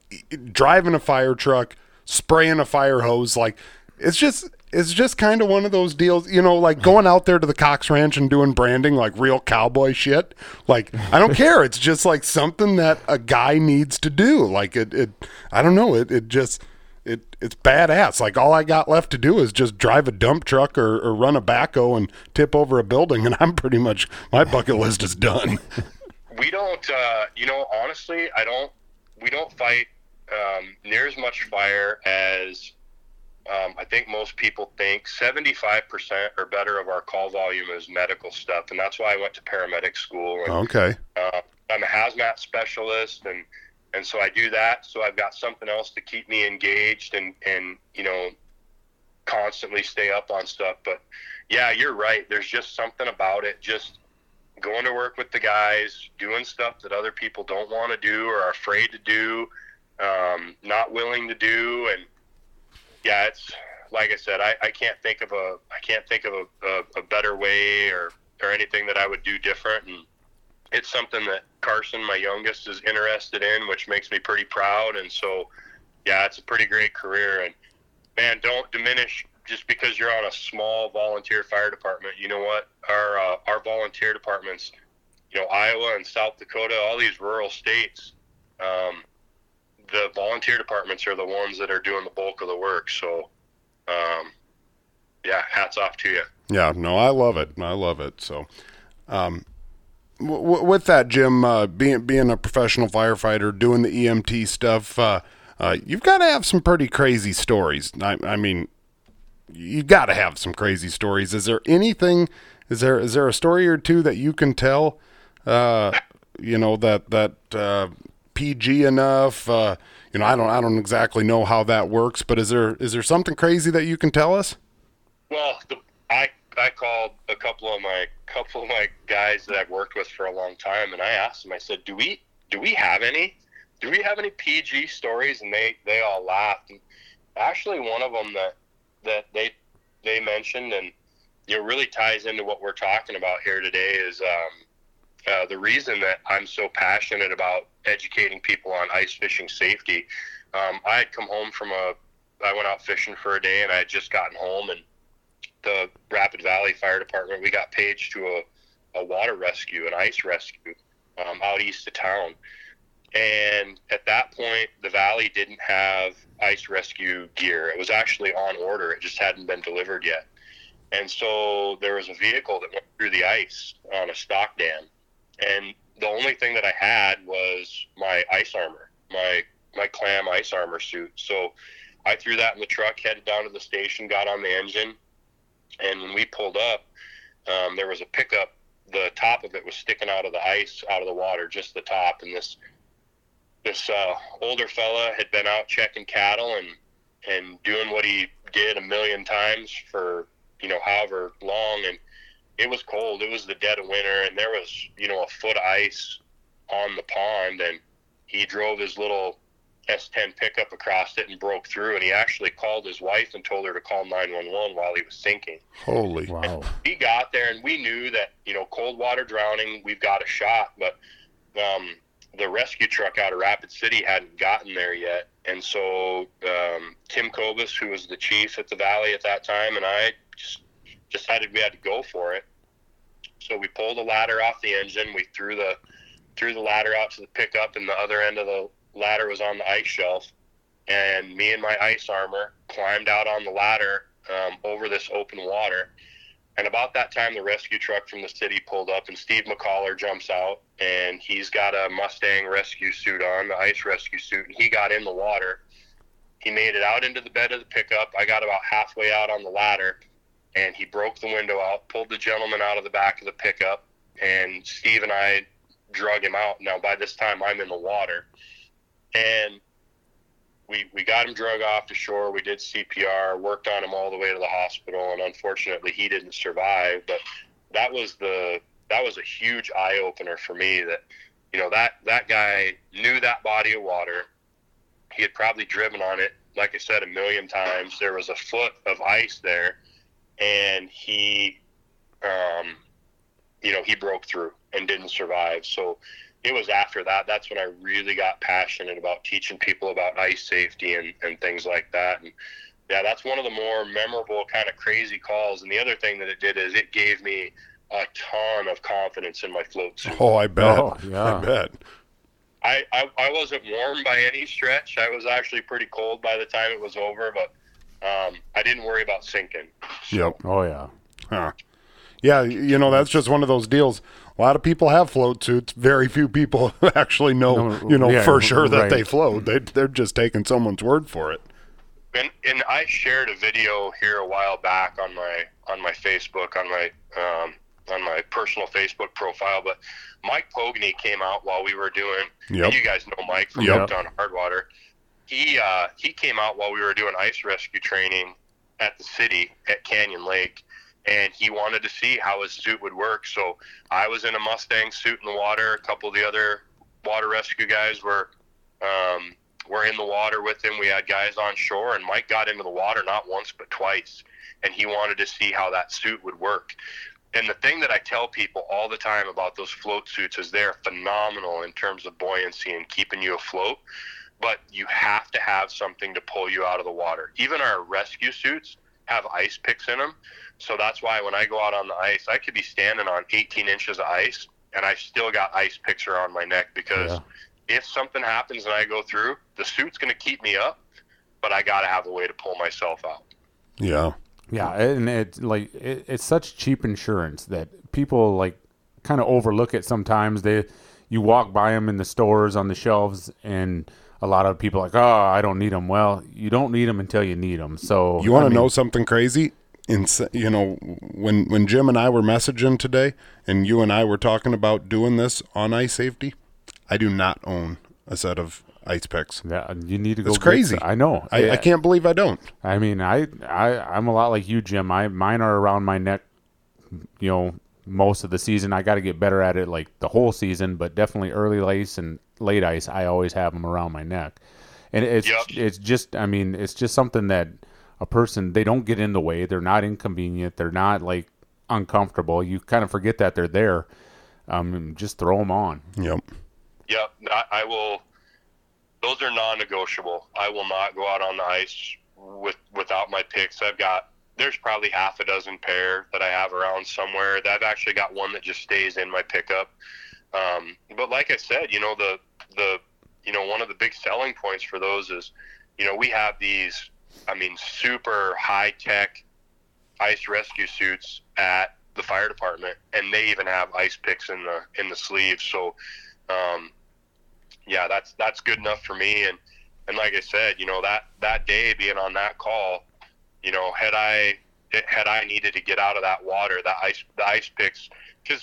driving a fire truck, spraying a fire hose. Like it's just it's just kind of one of those deals, you know, like going out there to the Cox Ranch and doing branding like real cowboy shit. Like I don't care. It's just like something that a guy needs to do. Like it, it I don't know. It, it just it it's badass. Like all I got left to do is just drive a dump truck or, or run a backhoe and tip over a building, and I'm pretty much my bucket list is done. We don't, uh, you know, honestly, I don't. We don't fight um, near as much fire as um, I think most people think 75% or better of our call volume is medical stuff, and that's why I went to paramedic school. And, okay. Uh, I'm a hazmat specialist, and and so I do that. So I've got something else to keep me engaged and and you know constantly stay up on stuff. But yeah, you're right. There's just something about it. Just going to work with the guys, doing stuff that other people don't want to do or are afraid to do, um, not willing to do, and yeah, it's like I said, I, I can't think of a I can't think of a, a, a better way or or anything that I would do different, and it's something that Carson, my youngest, is interested in, which makes me pretty proud. And so, yeah, it's a pretty great career. And man, don't diminish just because you're on a small volunteer fire department. You know what? Our uh, our volunteer departments, you know, Iowa and South Dakota, all these rural states. Um, the volunteer departments are the ones that are doing the bulk of the work. So, um, yeah, hats off to you. Yeah, no, I love it. I love it. So, um, w- with that, Jim, uh, being being a professional firefighter, doing the EMT stuff, uh, uh, you've got to have some pretty crazy stories. I, I mean, you got to have some crazy stories. Is there anything? Is there is there a story or two that you can tell? Uh, you know that that uh, PG enough. Uh, you know, I don't I don't exactly know how that works, but is there is there something crazy that you can tell us? Well, the, I I called a couple of my couple of my guys that I've worked with for a long time, and I asked them. I said, "Do we do we have any? Do we have any PG stories?" And they they all laughed. And actually, one of them that that they they mentioned and know really ties into what we're talking about here today is um, uh, the reason that I'm so passionate about educating people on ice fishing safety. Um, I had come home from a, I went out fishing for a day and I had just gotten home and the Rapid Valley Fire Department, we got paged to a, a water rescue, an ice rescue um, out east of town. And at that point, the Valley didn't have ice rescue gear. It was actually on order. It just hadn't been delivered yet. And so there was a vehicle that went through the ice on a stock dam and the only thing that I had was my ice armor, my my clam ice armor suit. So I threw that in the truck, headed down to the station, got on the engine, and when we pulled up, um, there was a pickup. The top of it was sticking out of the ice, out of the water, just the top. And this this uh, older fella had been out checking cattle and and doing what he did a million times for you know however long. And it was cold. It was the dead of winter, and there was you know a foot of ice on the pond, and he drove his little S10 pickup across it and broke through. And he actually called his wife and told her to call 911 while he was sinking. Holy. Wow. He got there, and we knew that, you know, cold water drowning, we've got a shot. But um, the rescue truck out of Rapid City hadn't gotten there yet. And so um, Tim Kobus, who was the chief at the Valley at that time, and I just decided we had to go for it. So we pulled the ladder off the engine. We threw the threw the ladder out to the pickup, and the other end of the ladder was on the ice shelf, and me and my ice armor climbed out on the ladder um, over this open water. And about that time, the rescue truck from the city pulled up, and Steve McCollar jumps out, and he's got a Mustang rescue suit on, the ice rescue suit, and he got in the water. He made it out into the bed of the pickup. I got about halfway out on the ladder, and he broke the window out, pulled the gentleman out of the back of the pickup, and Steve and I drug him out. Now, by this time, I'm in the water and we we got him drug off to shore. We did CPR, worked on him all the way to the hospital, and unfortunately, he didn't survive. But that was the that was a huge eye opener for me. That you know that that guy knew that body of water. He had probably driven on it, like I said, a million times. There was a foot of ice there, and he, um, you know, he broke through and didn't survive. So it was after that that's when I really got passionate about teaching people about ice safety and, and things like that. And yeah, that's one of the more memorable kind of crazy calls. And the other thing that it did is it gave me a ton of confidence in my float suit. Oh, I bet. Oh, yeah. I bet. I, I, I wasn't warm by any stretch. I was actually pretty cold by the time it was over, but um, I didn't worry about sinking. Yep. Oh yeah. Huh. Yeah, you know, that's just one of those deals. A lot of people have float suits. Very few people actually know, No, you know, yeah, for sure that right. they float. They, they're just taking someone's word for it. And, and I shared a video here a while back on my on my Facebook on my um, on my personal Facebook profile. But Mike Pogney came out while we were doing. Yep. You guys know Mike from Yep. Hooked on Hardwater. He uh, he came out while we were doing ice rescue training at the city at Canyon Lake, and he wanted to see how his suit would work. So I was in a Mustang suit in the water. A couple of the other water rescue guys were um, were in the water with him. We had guys on shore, and Mike got into the water not once but twice, and he wanted to see how that suit would work. And the thing that I tell people all the time about those float suits is they're phenomenal in terms of buoyancy and keeping you afloat. But you have to have something to pull you out of the water. Even our rescue suits have ice picks in them. So that's why when I go out on the ice, I could be standing on 18 inches of ice and I still got ice picks around my neck because Yeah. if something happens and I go through, the suit's going to keep me up, but I got to have a way to pull myself out. Yeah. Yeah, and it's like it, it's such cheap insurance that people like kind of overlook it sometimes. They you walk by them in the stores on the shelves, and a lot of people are like, oh, I don't need them. Well, you don't need them until you need them. So You want I to mean, know something crazy? In you know, when when Jim and I were messaging today, and you and I were talking about doing this on ice safety, I do not own a set of ice picks. that you need to go. It's crazy. I know. I, I can't believe I don't. I mean, I, I, I'm a lot like you, Jim. I mine are around my neck. You know, most of the season. I got to get better at it, like the whole season. But definitely early ice and late ice, I always have them around my neck. And it's Yep. it's just, I mean, it's just something that a person they don't get in the way. They're not inconvenient. They're not like uncomfortable. You kind of forget that they're there. Um, just throw them on. Yep. Yep, I, I will. Those are non-negotiable. I will not go out on the ice with without my picks. I've got there's probably half a dozen pair that I have around somewhere. That I've actually got one that just stays in my pickup. Um, but like I said, you know the the you know one of the big selling points for those is you know we have these I mean super high tech ice rescue suits at the fire department, and they even have ice picks in the in the sleeves. So, um, yeah, that's that's good enough for me. And and like I said, you know that that day being on that call, you know, had I had I needed to get out of that water, that ice the ice picks, because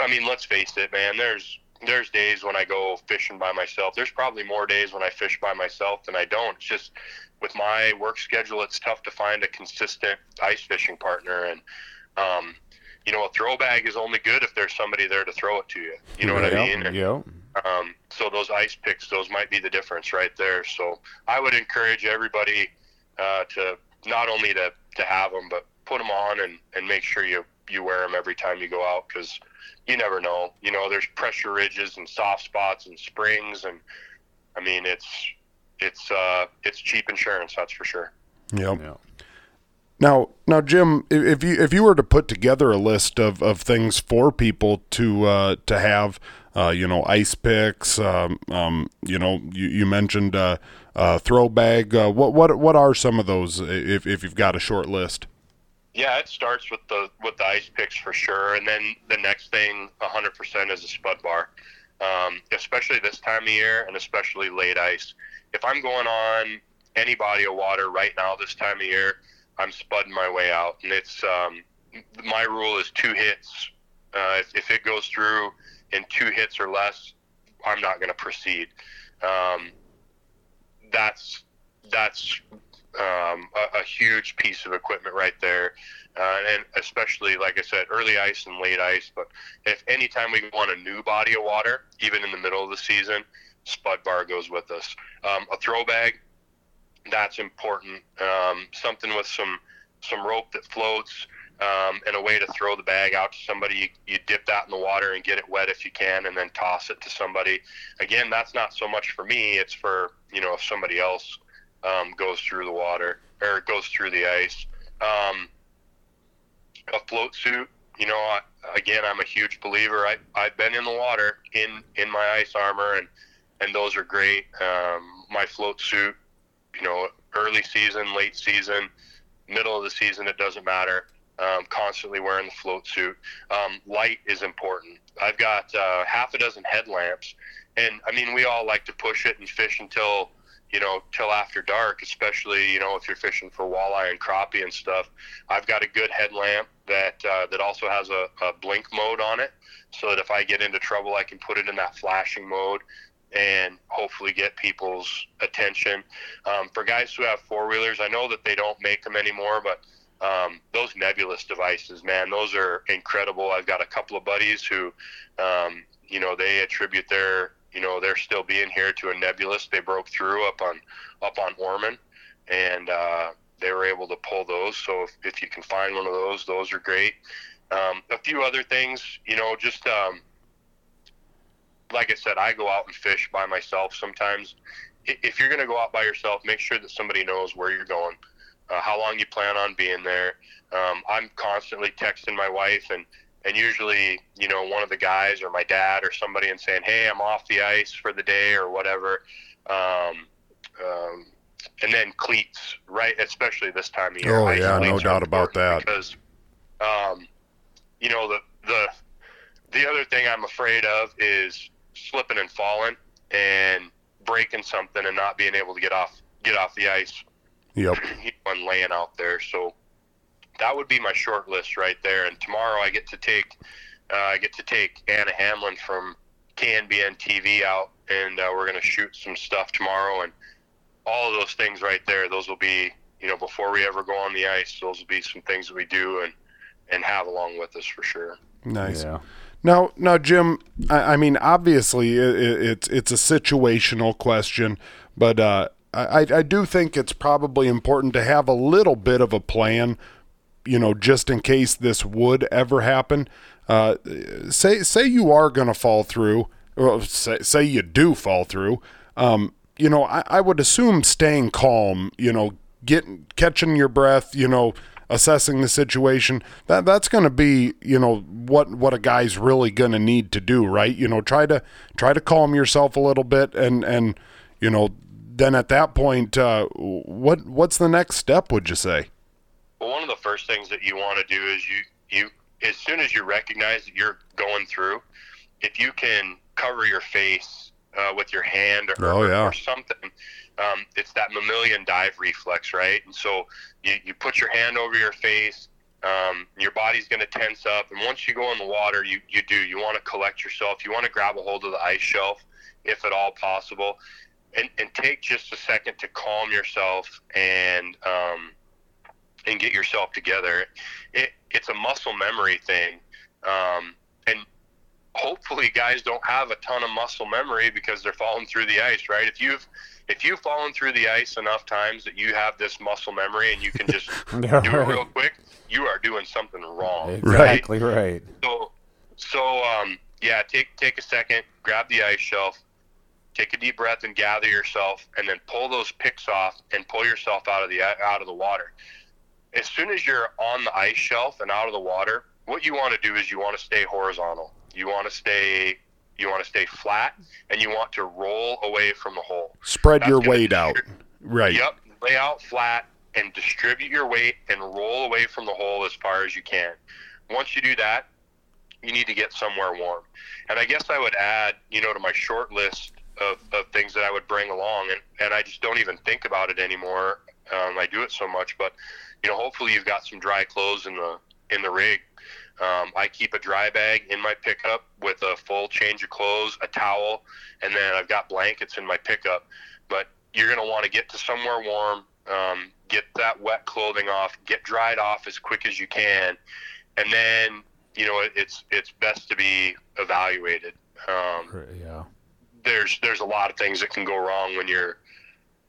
I mean, let's face it, man. There's there's days when I go fishing by myself. There's probably more days when I fish by myself than I don't. It's just with my work schedule, it's tough to find a consistent ice fishing partner. And, um, you know, a throw bag is only good if there's somebody there to throw it to you. You know what I mean? And, yeah. Um, so those ice picks, those might be the difference right there. So I would encourage everybody uh, to not only to, to have them, but put them on and, and make sure you, you wear them every time you go out because you never know. You know, there's pressure ridges and soft spots and springs, and I mean, it's it's uh, it's cheap insurance, that's for sure. Yep. Yeah. Now, now, Jim, if you if you were to put together a list of, of things for people to uh, to have, uh, you know, ice picks, um, um, you know, you, you mentioned uh, uh, throw bag. Uh, what what what are some of those? If if you've got a short list. Yeah, it starts with the with the ice picks for sure, and then the next thing, 100% is a spud bar. Um, especially this time of year, and especially late ice. If I'm going on any body of water right now this time of year, I'm spudding my way out, and it's um, my rule is two hits. Uh, if, if, it goes through in two hits or less, I'm not going to proceed. Um, that's that's um, a, a, huge piece of equipment right there. Uh, and especially, like I said, early ice and late ice. But if anytime we want a new body of water, even in the middle of the season, Spud Bar goes with us. Um, a throw bag, that's important. Um, something with some some rope that floats. Um, and a way to throw the bag out to somebody. You, you, dip that in the water and get it wet if you can, and then toss it to somebody. Again, that's not so much for me; it's for you know if somebody else um, goes through the water or goes through the ice. Um, a float suit, you know, I, again, I'm a huge believer. I, I've been in the water in, in my ice armor and, and those are great. Um, my float suit, you know, early season, late season, middle of the season, it doesn't matter. Um, constantly wearing the float suit. Um, light is important. I've got uh, half a dozen headlamps, and I mean, we all like to push it and fish until you know, till after dark, especially, you know, if you're fishing for walleye and crappie and stuff. I've got a good headlamp that uh, that also has a, a blink mode on it, so that if I get into trouble, I can put it in that flashing mode and hopefully get people's attention. Um, for guys who have four wheelers, I know that they don't make them anymore, but um, those nebulous devices, man, those are incredible. I've got a couple of buddies who, um, you know, they attribute their you know they're still being here to a nebulous. They broke through up on up on Orman, and uh, they were able to pull those. So if, if you can find one of those, those are great. Um, a few other things, you know, just um, like I said, I go out and fish by myself sometimes. If you're going to go out by yourself, make sure that somebody knows where you're going, uh, how long you plan on being there. Um, I'm constantly texting my wife and and usually you know one of the guys or my dad or somebody and saying hey i'm off the ice for the day or whatever. Um, um, and then cleats right especially this time of year. Oh yeah no doubt about that. because um, you know the the the other thing i'm afraid of is slipping and falling and breaking something and not being able to get off get off the ice yep and laying out there so that would be my short list right there. And tomorrow I get to take uh, I get to take Anna Hamlin from KNBN TV out, and uh, we're going to shoot some stuff tomorrow. And all of those things right there, those will be you know before we ever go on the ice, those will be some things that we do and and have along with us for sure. Nice. Yeah. Now, now, Jim. I, I mean, obviously, it, it, it's it's a situational question, but uh, I, I do think it's probably important to have a little bit of a plan you know, just in case this would ever happen. Uh, say say you are going to fall through, or say, say you do fall through. Um, you know, I, I would assume staying calm. You know, getting catching your breath. You know, assessing the situation. That that's going to be you know what what a guy's really going to need to do, right? You know, try to try to calm yourself a little bit, and and you know, then at that point, uh, what what's the next step? Would you say? Well, one of the first things that you want to do is you you as soon as you recognize that you're going through, if you can cover your face uh, with your hand or, Oh, yeah. or something, um, it's that mammalian dive reflex, right? And so you, you put your hand over your face, um, your body's going to tense up. And once you go in the water, you, you do. You want to collect yourself. You want to grab a hold of the ice shelf, if at all possible, and, and take just a second to calm yourself and um, and get yourself together. It, it's a muscle memory thing, um, and hopefully, guys don't have a ton of muscle memory because they're falling through the ice, right? If you've if you've fallen through the ice enough times that you have this muscle memory and you can just do it real quick, you are doing something wrong. Exactly right. So, so um, yeah, take take a second, grab the ice shelf, take a deep breath, and gather yourself, and then pull those picks off and pull yourself out of the out of the water. As soon as you're on the ice shelf and out of the water, what you want to do is you want to stay horizontal. You want to stay you want to stay flat, and you want to roll away from the hole. Spread That's your weight out. Right. Yep. Lay out flat and distribute your weight and roll away from the hole as far as you can. Once you do that, you need to get somewhere warm. And I guess I would add, you know, to my short list of, of things that I would bring along, and, and I just don't even think about it anymore. Um, I do it so much, but you know, hopefully you've got some dry clothes in the in the rig. Um, I keep a dry bag in my pickup with a full change of clothes, a towel, and then I've got blankets in my pickup. But you're going to want to get to somewhere warm, um, get that wet clothing off, get dried off as quick as you can, and then you know it, it's it's best to be evaluated. Um, Yeah. There's there's a lot of things that can go wrong when you're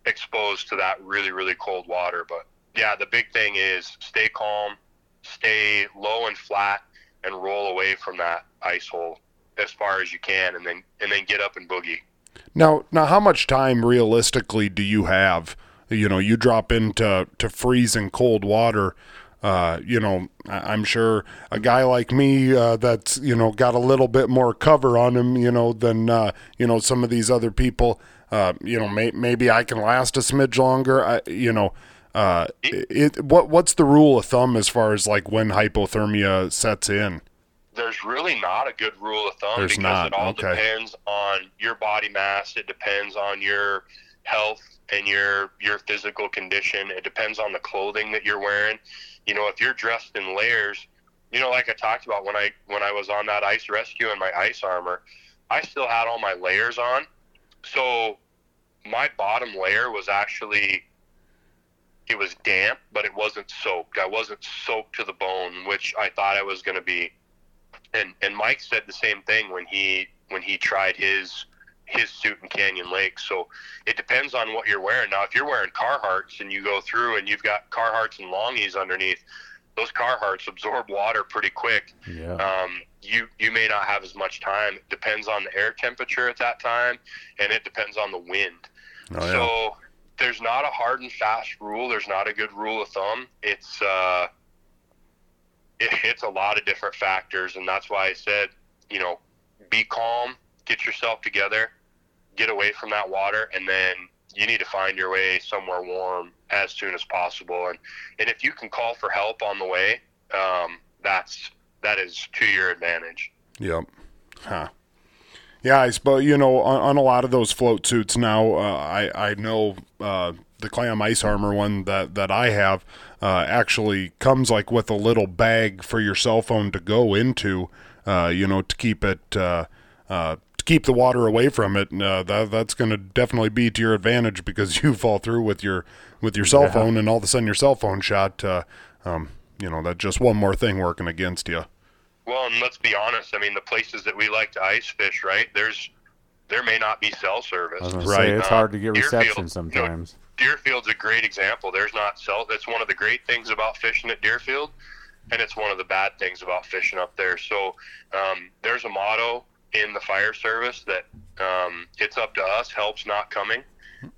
exposed to that really really cold water but yeah the big thing is stay calm stay low and flat and roll away from that ice hole as far as you can and then and then get up and boogie Now, now, how much time realistically do you have? You know, you drop into to freezing cold water. Uh, you know, I'm sure a guy like me uh, that's you know got a little bit more cover on him, you know, than uh, you know some of these other people. Uh, you know, may, maybe I can last a smidge longer. I, you know, uh, it, what what's the rule of thumb as far as like when hypothermia sets in? there's really not a good rule of thumb There's because not, it all okay. depends on your body mass it depends on your health and your your physical condition it depends on the clothing that you're wearing you know if you're dressed in layers you know like i talked about when i when i was on that ice rescue in my ice armor i still had all my layers on. So my bottom layer was actually it was damp but it wasn't soaked. I wasn't soaked to the bone which i thought i was going to be. And and Mike said the same thing when he when he tried his his suit in Canyon Lake. So it depends on what you're wearing. Now, if you're wearing Carhartts and you go through and you've got Carhartts and longies underneath, those Carhartts absorb water pretty quick. Yeah. Um, you you may not have as much time. It depends on the air temperature at that time, and it depends on the wind. Oh, yeah. So there's not a hard and fast rule. There's not a good rule of thumb. It's uh, it, it's a lot of different factors, and that's why I said, you know, be calm, get yourself together, get away from that water, and then you need to find your way somewhere warm as soon as possible. And and if you can call for help on the way, um, that's that is to your advantage. Yep. Huh. Yeah, I suppose you know on, on a lot of those float suits now. Uh, I I know uh, the clam ice armor one that that I have uh, actually comes like with a little bag for your cell phone to go into. Uh, you know, to keep it uh, uh, to keep the water away from it. And, uh, that that's going to definitely be to your advantage because you fall through with your with your cell Yeah. phone, and all of a sudden your cell phone shot. Uh, um, you know, that's just one more thing working against you. Well, and let's be honest. I mean, the places that we like to ice fish, right? There's there may not be cell service. I was gonna Right. say it's Uh, hard to get Deerfield, reception you know, sometimes. Deerfield's a great example. There's not cell. That's one of the great things about fishing at Deerfield, and it's one of the bad things about fishing up there. So um, there's a motto in the fire service that um, it's up to us, help's not coming,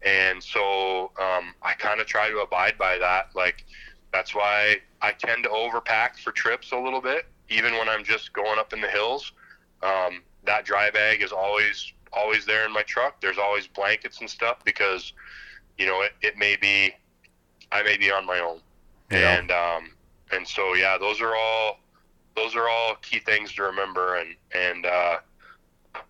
and so um, I kind of try to abide by that. Like that's why I tend to overpack for trips a little bit, even when I'm just going up in the hills. Um, that dry bag is always always there in my truck. There's always blankets and stuff because you know, it, it may be, I may be on my own. Yeah. And, um, and so, yeah, those are all, those are all key things to remember. And and uh,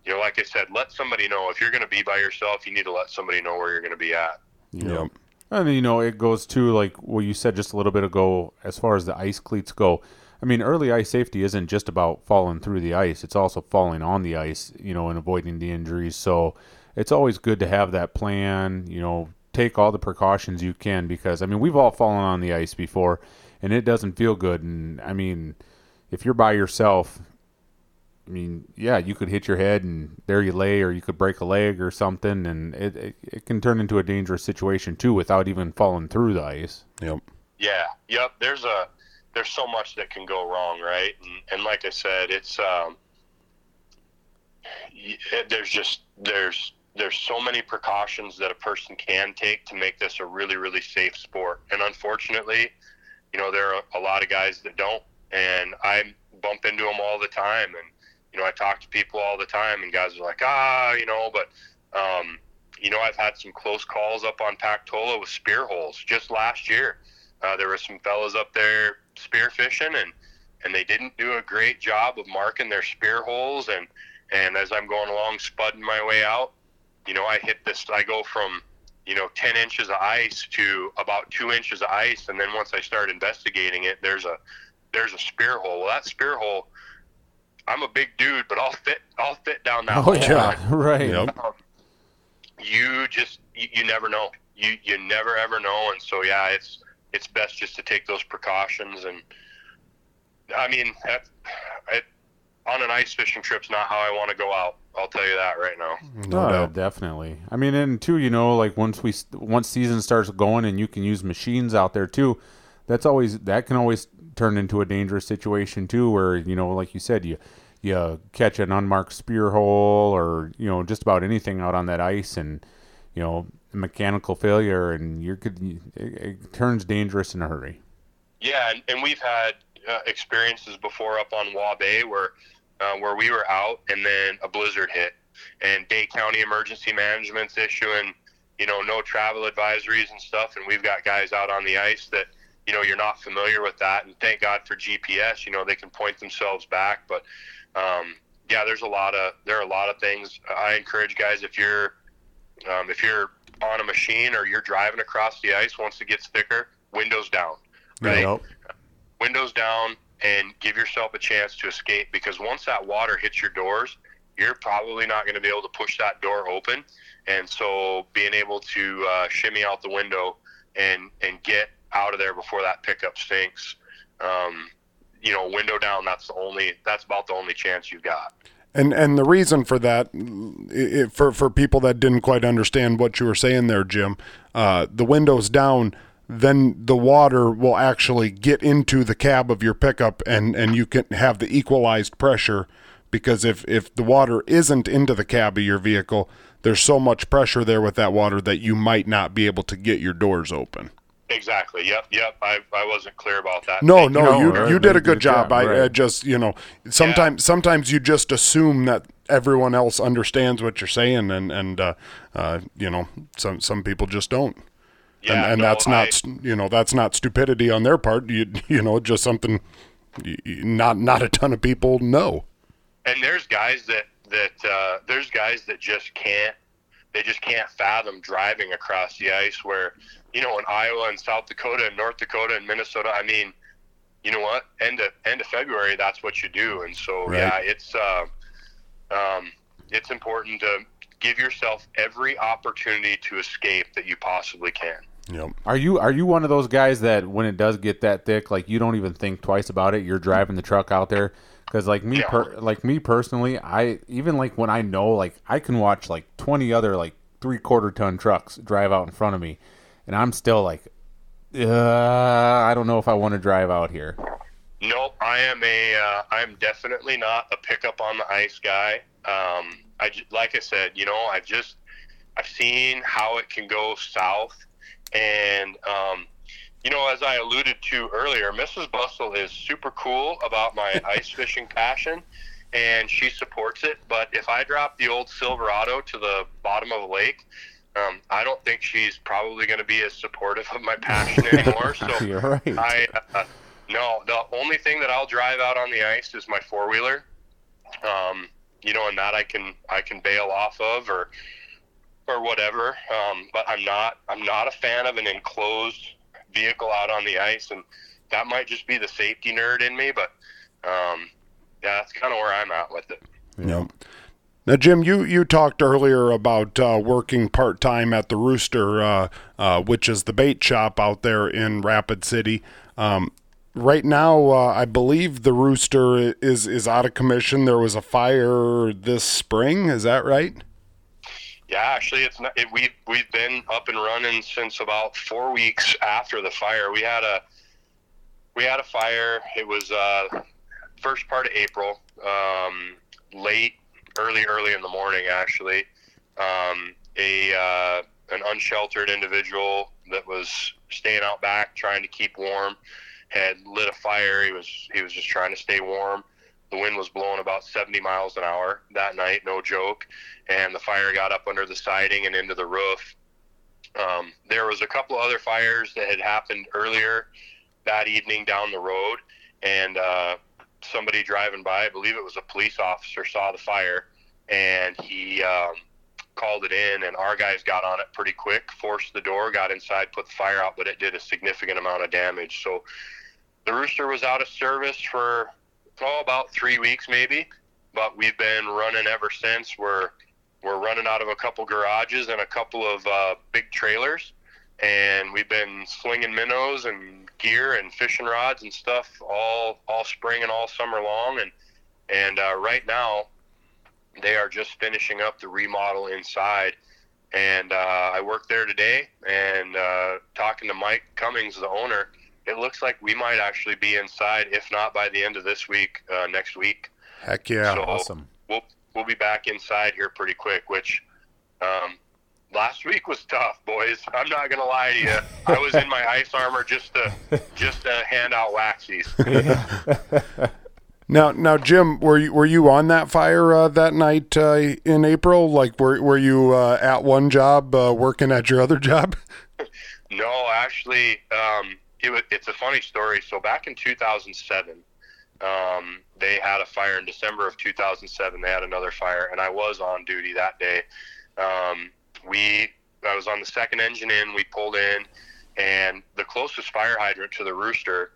you know, like I said, let somebody know if you're going to be by yourself. You need to let somebody know where you're going to be at. Yep. And you know, it goes to like what you said just a little bit ago, as far as the ice cleats go. I mean, early ice safety isn't just about falling through the ice; it's also falling on the ice, you know, and avoiding the injuries. So, it's always good to have that plan. You know, take all the precautions you can because I mean, we've all fallen on the ice before, and it doesn't feel good. And I mean, if you're by yourself, I mean, yeah, you could hit your head and there you lay, or you could break a leg or something, and it, it, it can turn into a dangerous situation too without even falling through the ice. Yep. Yeah. Yep. There's a there's so much that can go wrong, right? And, and like I said, it's um, y- there's just there's there's so many precautions that a person can take to make this a really really safe sport. And unfortunately, you know, there are a lot of guys that don't, and I bump into them all the time, and you know, I talk to people all the time, and guys are like, ah, you know, but, um, you know, I've had some close calls up on Pactola with spear holes just last year. Uh, there were some fellas up there spear fishing, and and they didn't do a great job of marking their spear holes. And and as I'm going along, spudding my way out, you know, I hit this. I go from you know 10 inches of ice to about two inches of ice, and then once I start investigating it, there's a there's a spear hole. Well, that spear hole I'm a big dude, but I'll fit. I'll fit down that. Oh hole. yeah, right. Yep. Um, you just you, you never know. You you never ever know, and so yeah, it's it's best just to take those precautions. And I mean, that, it, on an ice fishing trip's not how I want to go out. I'll tell you that right now. No Oh, doubt. definitely. I mean, and too, you know, like once we once season starts going and you can use machines out there too, that's always that can always turn into a dangerous situation too, where you know, like you said, you you catch an unmarked spear hole or you know just about anything out on that ice and you know mechanical failure and you could it, it turns dangerous in a hurry. Yeah, and, and we've had uh, experiences before up on Waw Bay where uh, where we were out and then a blizzard hit, and Bay County Emergency Management's issuing you know no travel advisories and stuff, and we've got guys out on the ice that you know you're not familiar with that, and thank God for GPS, you know they can point themselves back, but um, yeah, there's a lot of there are a lot of things. I encourage guys if you're um, if you're on a machine or you're driving across the ice once it gets thicker, windows down, right? Yep. windows down and give yourself a chance to escape because once that water hits your doors, you're probably not going to be able to push that door open. And so being able to uh, shimmy out the window and, and get out of there before that pickup sinks, um, you know, window down, that's the only, that's about the only chance you've got. And and the reason for that, i i for for people that didn't quite understand what you were saying there, Jim, uh, the windows down, then the water will actually get into the cab of your pickup, and and you can have the equalized pressure, because if if the water isn't into the cab of your vehicle, there's so much pressure there with that water that you might not be able to get your doors open. Exactly. Yep. Yep. I, I wasn't clear about that. No, no, No, you right, you did a you good did job. job, I, I just you know sometimes sometimes you just assume that everyone else understands what you're saying, and and uh, uh, you know some some people just don't, Yeah, and, and no, that's not I- s you know that's not stupidity on their part. You you know just something y- y- not not a ton of people know. and there's guys that that uh, there's guys that just can't they just can't fathom driving across the ice where you know in Iowa and South Dakota and North Dakota and Minnesota I mean you know what end of end of February that's what you do and so Right. yeah it's uh, um, it's important to give yourself every opportunity to escape that you possibly can Yep. Are you are you one of those guys that when it does get that thick, like you don't even think twice about it? You're driving the truck out there because like me, Yeah. per, like me personally, I even like when I know like I can watch like 20 other like three quarter ton trucks drive out in front of me, and I'm still like, uh, I don't know if I want to drive out here. Nope, I am a. Uh, I'm definitely not a pickup on the ice guy. Um, I like I said, you know, I've just I've seen how it can go south, and um, you know, as I alluded to earlier, Mrs. Bussell is super cool about my ice fishing passion, and she supports it. But if I drop the old Silverado to the bottom of a lake. Um, I don't think she's probably going to be as supportive of my passion anymore. So You're right. I uh, No, the only thing that I'll drive out on the ice is my four wheeler. Um, you know, and that I can I can bail off of or or whatever. Um, but I'm not I'm not a fan of an enclosed vehicle out on the ice, and that might just be the safety nerd in me. But um, yeah, that's kind of where I'm at with it. Yep. Now, Jim, you, you talked earlier about uh, working part time at the Rooster, uh, uh, which is the bait shop out there in Rapid City. Um, right now, uh, I believe the Rooster is is out of commission. There was a fire this spring. Is that right? Yeah, actually, it's not. It, we've we've been up and running since about four weeks after the fire. We had a we had a fire. It was uh, first part of April, um, late, early, early in the morning. Actually, um, a uh, an unsheltered individual that was staying out back trying to keep warm had lit a fire. He was he was just trying to stay warm. The wind was blowing about 70 miles an hour that night, no joke, and the fire got up under the siding and into the roof. Um, there was a couple other fires that had happened earlier that evening down the road, and uh, somebody driving by, I believe it was a police officer, saw the fire, and he um, called it in, and our guys got on it pretty quick, forced the door, got inside, put the fire out, but it did a significant amount of damage. So the rooster was out of service for oh, about three weeks maybe, but we've been running ever since. We're we're running out of a couple garages and a couple of uh, big trailers, and we've been slinging minnows and gear and fishing rods and stuff all all spring and all summer long. And and uh, right now, they are just finishing up the remodel inside. And uh, I worked there today, and uh, talking to Mike Cummings, the owner it looks like we might actually be inside, if not by the end of this week, uh, next week. Heck yeah! So awesome. We'll we'll be back inside here pretty quick. Which um, last week was tough, boys. I'm not gonna lie to you. I was in my ice armor just to just to hand out waxies. Now, now, Jim, were you were you on that fire uh, that night uh, in April? Like, were were you uh, at one job uh, working at your other job? no, actually, um, it it's a funny story. So back in 2007, um, they had a fire in December of 2007. They had another fire, and I was on duty that day. Um, we, I was on the second engine in. We pulled in, and the closest fire hydrant to the rooster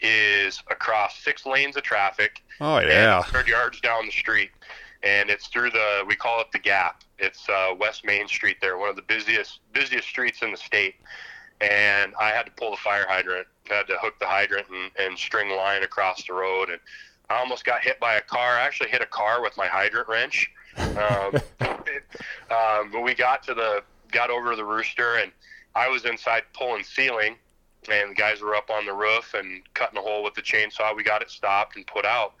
is across six lanes of traffic. Oh yeah, 100 yards down the street, and it's through the we call it the Gap. It's uh, West Main Street there, one of the busiest busiest streets in the state and I had to pull the fire hydrant. I had to hook the hydrant and, and string line across the road, and I almost got hit by a car. I actually hit a car with my hydrant wrench. Um, um, but we got to the got over the rooster, and I was inside pulling ceiling, and the guys were up on the roof and cutting a hole with the chainsaw. We got it stopped and put out.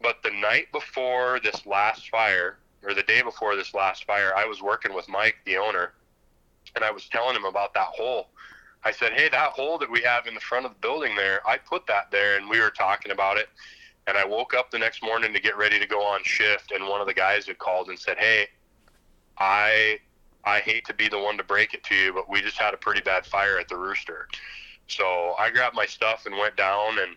But the night before this last fire, or the day before this last fire, I was working with Mike, the owner, and I was telling him about that hole. I said, "Hey, that hole that we have in the front of the building there, I put that there," and we were talking about it. And I woke up the next morning to get ready to go on shift, and one of the guys had called and said, "Hey, I I hate to be the one to break it to you, but we just had a pretty bad fire at the rooster." So I grabbed my stuff and went down, and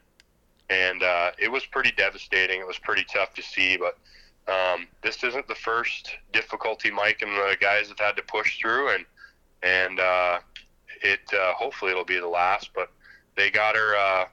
and uh, it was pretty devastating. It was pretty tough to see, but um, this isn't the first difficulty Mike and the guys have had to push through, and and uh, it uh, hopefully it'll be the last. But they got her uh,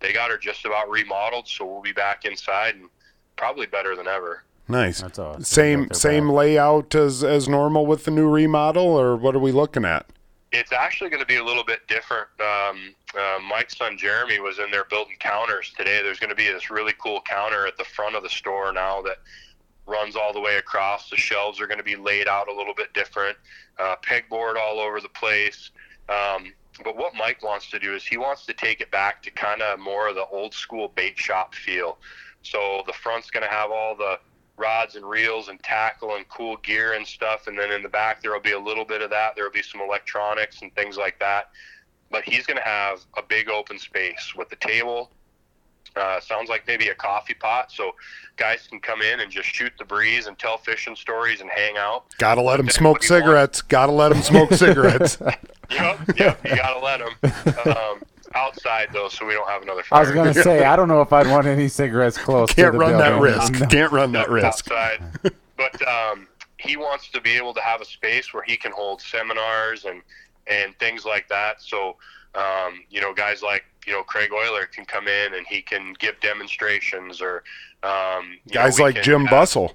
they got her just about remodeled, so we'll be back inside and probably better than ever. Nice. That's awesome. Same same layout as as normal with the new remodel, or what are we looking at? It's actually going to be a little bit different. Um, uh, Mike's son Jeremy was in there building counters today. There's going to be this really cool counter at the front of the store now that runs all the way across. The shelves are going to be laid out a little bit different, uh, pegboard all over the place. Um, but what Mike wants to do is he wants to take it back to kind of more of the old school bait shop feel. So the front's going to have all the rods and reels and tackle and cool gear and stuff, and then in the back there will be a little bit of that. There will be some electronics and things like that. But he's going to have a big open space with the table, uh, sounds like maybe a coffee pot, so guys can come in and just shoot the breeze and tell fishing stories and hang out. Gotta let them smoke cigarettes. Gotta let them smoke cigarettes. yep, yep, you gotta let them. Um, outside though, so we don't have another fire. I was gonna say I don't know if I'd want any cigarettes close. Can't to the run that risk. No. Can't run that risk. outside. but um, he wants to be able to have a space where he can hold seminars and and things like that. So um, you know, guys like you know Craig Euler can come in and he can give demonstrations, or um, you know, Guys like Jim have- Bussell.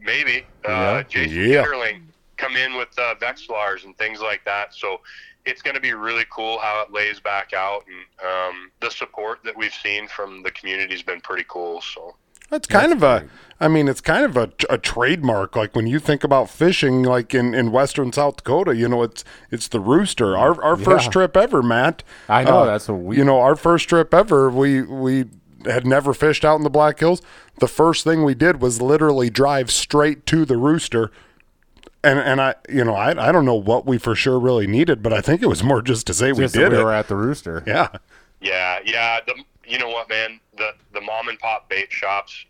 maybe uh, Yeah. Jason Yeah. Kitterling come in with uh, Vexilars and things like that. So it's going to be really cool how it lays back out, and um, the support that we've seen from the community has been pretty cool. So It's kind of a, I mean, it's kind of a, a trademark. Like when you think about fishing, like in, in western South Dakota, you know, it's it's the rooster. Our our first trip ever, Matt. I know, uh, that's what we- You know, our first trip ever, we we had never fished out in the Black Hills. The first thing we did was literally drive straight to the rooster. And and I, you know, I I don't know what we for sure really needed, but I think it was more just to say Just we that did we it. were at the rooster. yeah. Yeah, yeah. The, you know what, man? The the mom and pop bait shops,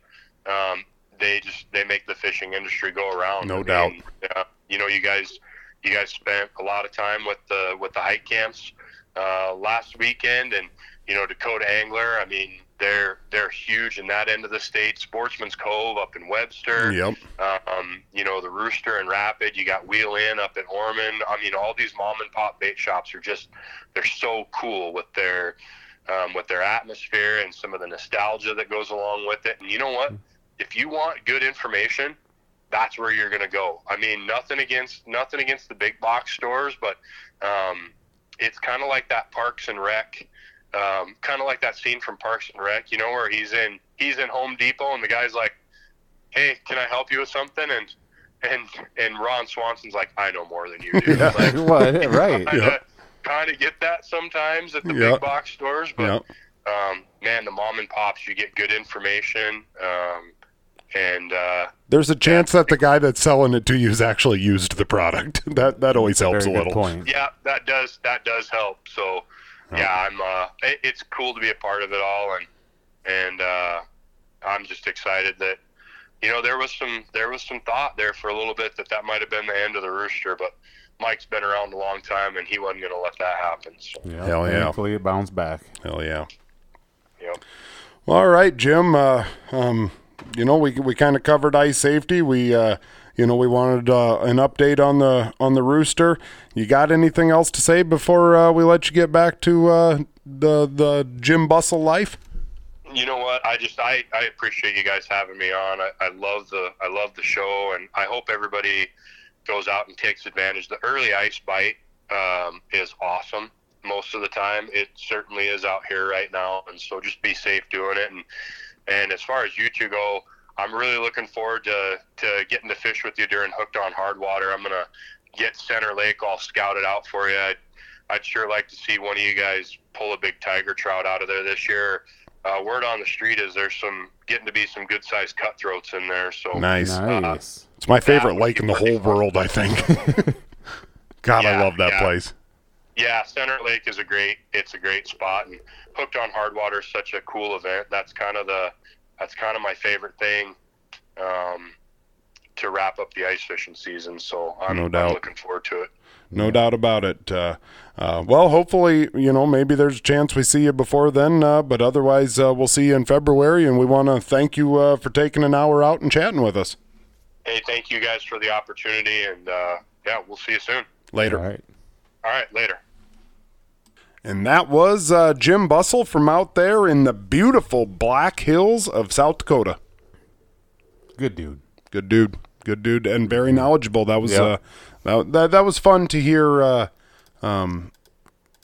um, they just they make the fishing industry go around. No I doubt. mean, yeah, you know, you guys you guys spent a lot of time with the with the hike camps uh, last weekend, and you know Dakota Angler. I mean, they're they're huge in that end of the state. Sportsman's Cove up in Webster. Yep. Um, you know, the Rooster and Rapid, you got Wheel In up in Orman. I mean, all these mom and pop bait shops are just, they're so cool with their, um, with their atmosphere and some of the nostalgia that goes along with it. And you know what? If you want good information, that's where you're going to go. I mean, nothing against, nothing against the big box stores, but, um, it's kind of like that Parks and Rec, um, kind of like that scene from Parks and Rec, you know, where he's in, he's in Home Depot and the guy's like, hey, can I help you with something? And and and Ron Swanson's like, I know more than you do. Yeah. Like, Well, right. kind of Yeah. kind of get that sometimes at the Yeah. big box stores, but Yep. um, man, the mom and pops, you get good information, um, and uh, There's a chance that the guy that's selling it to you has actually used the product. That that always helps Very a little. point. yeah, that does that does help. So yeah, I'm. Uh, it, it's cool to be a part of it all, and and uh, I'm just excited that you know there was some there was some thought there for a little bit that that might have been the end of the rooster, but Mike's been around a long time, and he wasn't going to let that happen. So Yeah, Hell yeah. Thankfully, it bounced back. Hell yeah. yep. Well, all right, Jim. Uh, um, you know, we we kind of covered ice safety. We uh, you know, we wanted uh, an update on the on the rooster. You got anything else to say before uh, we let you get back to uh, the the Jim Bussell life? You know what? I just I, I appreciate you guys having me on. I, I love the I love the show, and I hope everybody goes out and takes advantage. The early ice bite um, is awesome. Most of the time, it certainly is out here right now, and so just be safe doing it. And and as far as you two go, I'm really looking forward to to getting to fish with you during Hooked on Hard Water. I'm gonna get Center Lake all scouted out for you. I'd, I'd sure like to see one of you guys pull a big tiger trout out of there this year. Uh, word on the street is there's some getting to be some good sized cutthroats in there. So Nice. Nice. It's my favorite lake in the whole fun. world. I think. God, I love that yeah. place. yeah, Center Lake is a great it's a great spot, and Hooked on Hard Water is such a cool event. That's kind of the that's kind of my favorite thing um, to wrap up the ice fishing season. So I'm, No I'm looking forward to it. No doubt about it. Uh, uh, well, hopefully, you know, maybe there's a chance we see you before then, uh, but otherwise, uh, we'll see you in February. And we want to thank you uh, for taking an hour out and chatting with us. Hey, thank you guys for the opportunity, and uh, yeah, we'll see you soon. Later. All right. All right, later. And that was uh, Jim Bussell from out there in the beautiful Black Hills of South Dakota. Good dude. Good dude. Good dude, and very knowledgeable. That was Yep. uh, that, that that was fun to hear. Uh, um,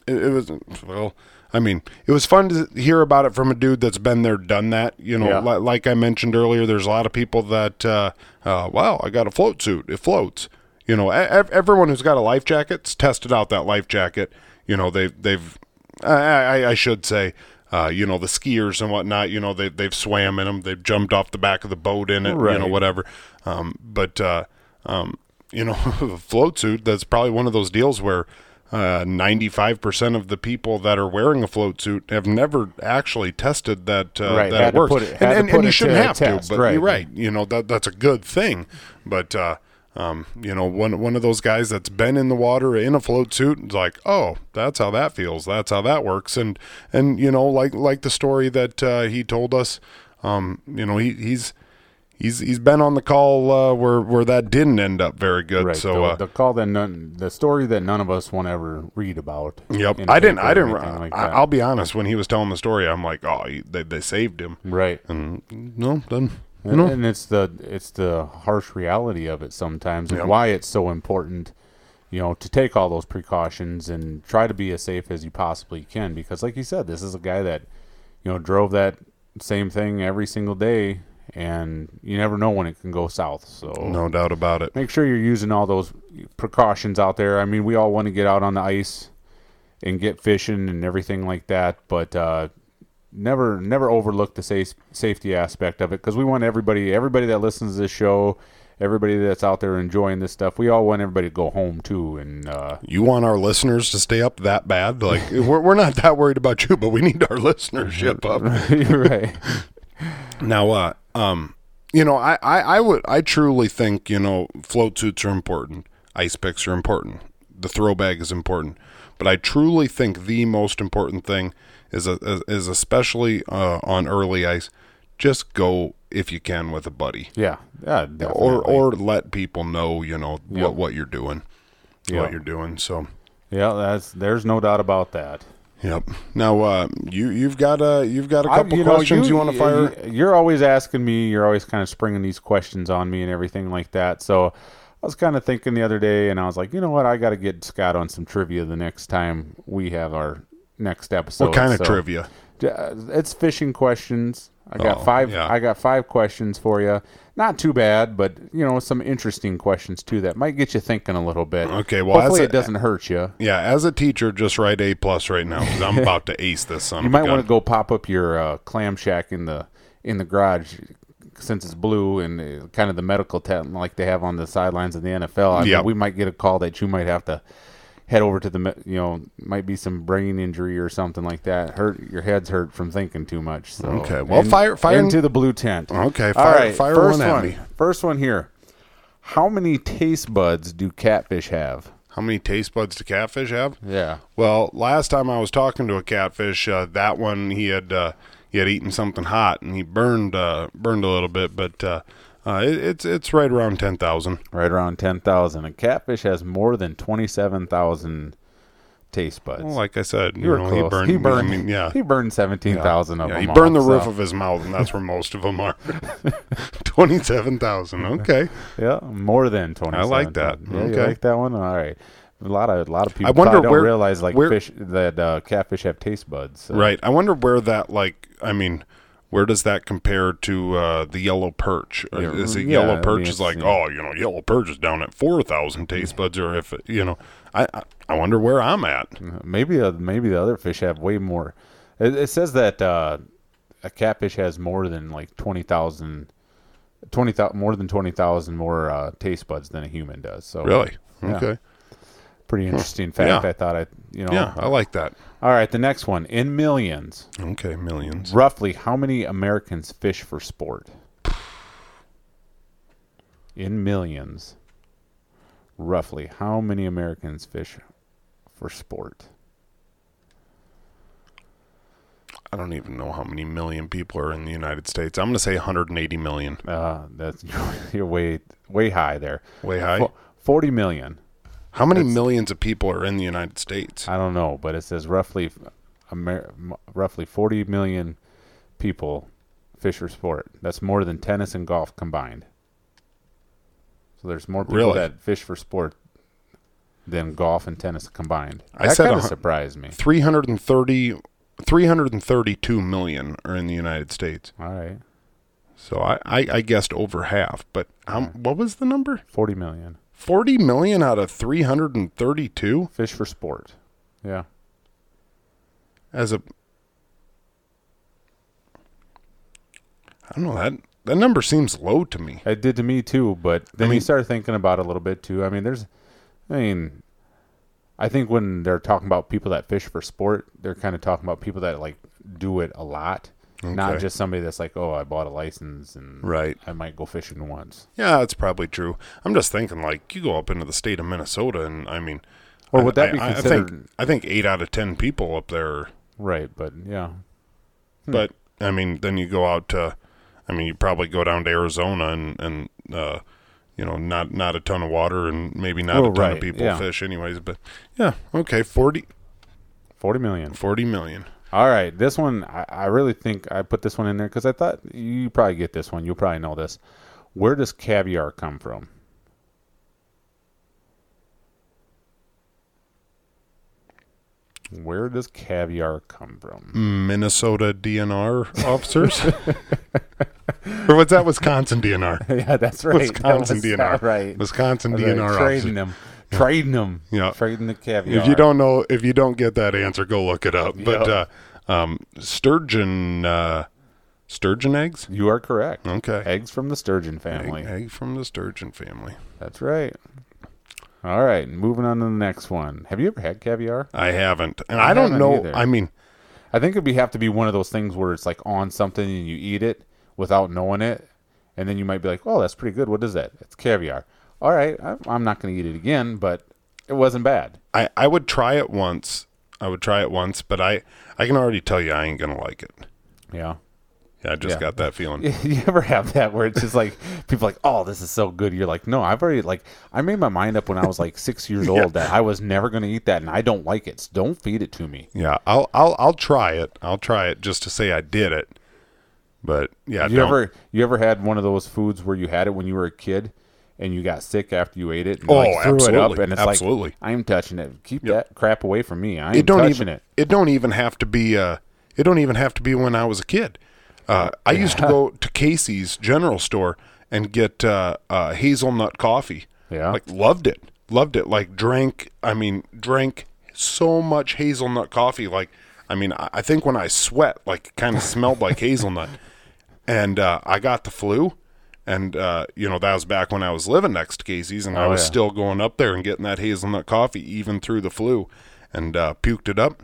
it, it was well. I mean, it was fun to hear about it from a dude that's been there, done that. You know, Yeah. li- like I mentioned earlier, there's a lot of people that, uh, uh, wow, I got a float suit. It floats. You know, e- everyone who's got a life jacket's tested out that life jacket. You know, they've they've, I, I, should say, uh, you know, the skiers and whatnot. You know, they they've swam in them. They've jumped off the back of the boat in it. You know, whatever. Um, but uh, um, you know, a float suit. That's probably one of those deals where uh, 95% of the people that are wearing a float suit have never actually tested that uh, Right, that works. it- and and, and you shouldn't to have test, to, but right. you're right. You know that that's a good thing. But uh, Um, you know, one one of those guys that's been in the water in a float suit is like, oh, that's how that feels. That's how that works. And and you know, like like the story that uh, he told us. Um, you know, he, he's he's he's been on the call uh, where where that didn't end up very good. Right. So the, uh, the call that none, the story that none of us want to ever read about. yep, I didn't. I didn't. Like I, I'll be honest. When he was telling the story, I'm like, oh, he, they they saved him. right. And no, then you And, know, and it's the it's the harsh reality of it sometimes, and Yep. why it's so important, you know, to take all those precautions and try to be as safe as you possibly can. Because, like you said, this is a guy that, you know, drove that same thing every single day, and you never know when it can go south. So no doubt about it. make sure you're using all those precautions out there. I mean, we all want to get out on the ice and get fishing and everything like that, but uh, never never overlook the safe, safety aspect of it because we want everybody everybody that listens to this show, everybody that's out there enjoying this stuff. We all want everybody to go home too, and uh, You want our listeners to stay up that bad? Like we're we're not that worried about you, but we need our listenership up. right. Now, uh, um, you know, I, I, I would, I truly think, you know, float suits are important. Ice picks are important. The throw bag is important. But I truly think the most important thing is, a, is, especially uh, on early ice, just go if you can with a buddy. Yeah, yeah, Or, definitely. or let people know, you know, Yeah. what, what you're doing. Yeah. What you're doing. So, yeah, that's there's no doubt about that. yep. Now, uh, you, you've got a, you've got a I- couple you know, questions you, want to fire. You're always asking me. You're always kind of springing these questions on me and everything like that. So I was kind of thinking the other day, and I was like, you know what? I got to get Scott on some trivia the next time we have our next episode. what kind of So, trivia? uh, It's fishing questions. I got Oh, five. yeah. I got five questions for you. Not too bad, but you know some interesting questions too that might get you thinking a little bit. Okay, well, hopefully as a- it doesn't hurt you. Yeah, as a teacher, just write A plus right now because I'm about to ace this son. You might want to go pop up your uh, clam shack in the in the garage since it's blue and uh, kind of the medical tent like they have on the sidelines of the NFL. I mean, we might get a call that you might have to head over to the you know might be some brain injury or something like that. Hurt your head's hurt from thinking too much. So Okay, well, in- fire- fire- into the blue tent. Okay, All fire- right, fire first one at me. First one here. How many taste buds do catfish have? How many taste buds do catfish have? Yeah. Well, last time I was talking to a catfish, uh, that one he had uh, he had eaten something hot and he burned uh, burned a little bit, but uh, it, it's it's right around ten thousand. Right around 10,000. A catfish has more than 27,000 taste buds. Well, like I said, You you know, he burned. He burned. I mean, yeah. He burned seventeen thousand of Yeah, them. he burned the off, roof of his mouth, and that's where most of them are. Twenty-seven thousand. Okay. Yeah, more than twenty. I like that. Yeah, you Okay. like that one. All right. A lot of a lot of people I wonder don't where- realize like where- fish that uh, catfish have taste buds. so- Right. I wonder where that like. I mean, where does that compare to uh, the yellow perch? Or is it yeah, yellow perch is like, oh, you know, yellow perch is down at four thousand taste buds, or if you know, I, I wonder where I'm at. Maybe uh, maybe the other fish have way more. It, it says that uh, a catfish has more than like twenty thousand. 20,000 more than 20,000 more uh, taste buds than a human does. So Really? Yeah. Okay. pretty interesting fact. Yeah. I thought I, you know. Yeah, I like that. All right, the next one. In millions, Okay, millions. roughly how many Americans fish for sport? In millions, roughly how many Americans fish for sport? I don't even know how many million people are in the United States. I'm going to say 180 million. Uh, that's you're way way high there. Way high. Fo- Forty million. How many That's- millions of people are in the United States? I don't know, but it says roughly, Amer- roughly forty million people fish for sport. That's more than tennis and golf combined. So there's more people Really? that fish for sport than golf and tennis combined. I that said kind of surprised me. 330 332 million are in the United States. All right, So I, I, I guessed over half, but how, what was the number? forty million 40 million out of 332 fish for sport. Yeah, as a I don't know that that number seems low to me. it did to me too. But then mean- you start thinking about it a little bit too. I mean, there's, I mean, I think when they're talking about people that fish for sport, they're kind of talking about people that like do it a lot. Not just somebody that's like, oh, I bought a license and Right. I might go fishing once. Yeah, that's probably true. I'm just thinking like you go up into the state of Minnesota, and I mean, Or I- would that be I, I considered think I think eight out of ten people up there. right? But yeah, Hmm. But I mean, then you go out to, I mean, you probably go down to Arizona and and uh, you know, not not a ton of water and maybe not Well, a ton right, of people yeah. fish, anyways. But yeah, okay, 40, forty million. 40 million. All right, this one I, I really think I put this one in there because I thought you probably get this one. You'll probably know this. Where does caviar come from? Where does caviar come from? Minnesota DNR officers, or what's that? Wisconsin DNR. yeah, that's right. Wisconsin That was- DNR. Right. Wisconsin DNR Trading officers. them. Trading them. Yeah. Trading the caviar. If you don't know, if you don't get that answer, go look it up. But Yep. uh, um, sturgeon, uh, sturgeon eggs. You are correct. Okay, Eggs from the sturgeon family. egg from the sturgeon family. That's right. All right, moving on to the next one. Have you ever had caviar? I haven't, and I I, don't haven't know. either. I mean, I think it'd be have to be one of those things where it's like on something and you eat it without knowing it, and then you might be like, "Oh, that's pretty good. What is that? It's caviar." All right, I'm not going to eat it again, but it wasn't bad. I I would try it once. I would try it once, but I I can already tell you I ain't gonna like it. Yeah. Yeah, I just Yeah. got that feeling. you ever have that where it's just like people are like, "Oh, this is so good." You're like, "No, I've already like I made my mind up when I was like 6 years old that I was never going to eat that and I don't like it. So don't feed it to me." Yeah, I'll I'll I'll try it. I'll try it just to say I did it. But yeah, you don't- ever you ever had one of those foods where you had it when you were a kid and you got sick after you ate it and Oh, like threw it up absolutely, and it's absolutely. like I'm touching it. Keep that crap away from me. I ain't it don't touching even it. it don't even have to be uh it don't even have to be when I was a kid. Uh, I used to go to Casey's General Store and get uh, uh, hazelnut coffee. Yeah. like loved it, loved it. Like drank. I mean, drank so much hazelnut coffee. Like, I mean, I, I think when I sweat, like, kind of smelled like hazelnut. And uh, I got the flu, and uh, you know that was back when I was living next to Casey's, and I Oh, was yeah. still going up there and getting that hazelnut coffee even through the flu, and uh, puked it up.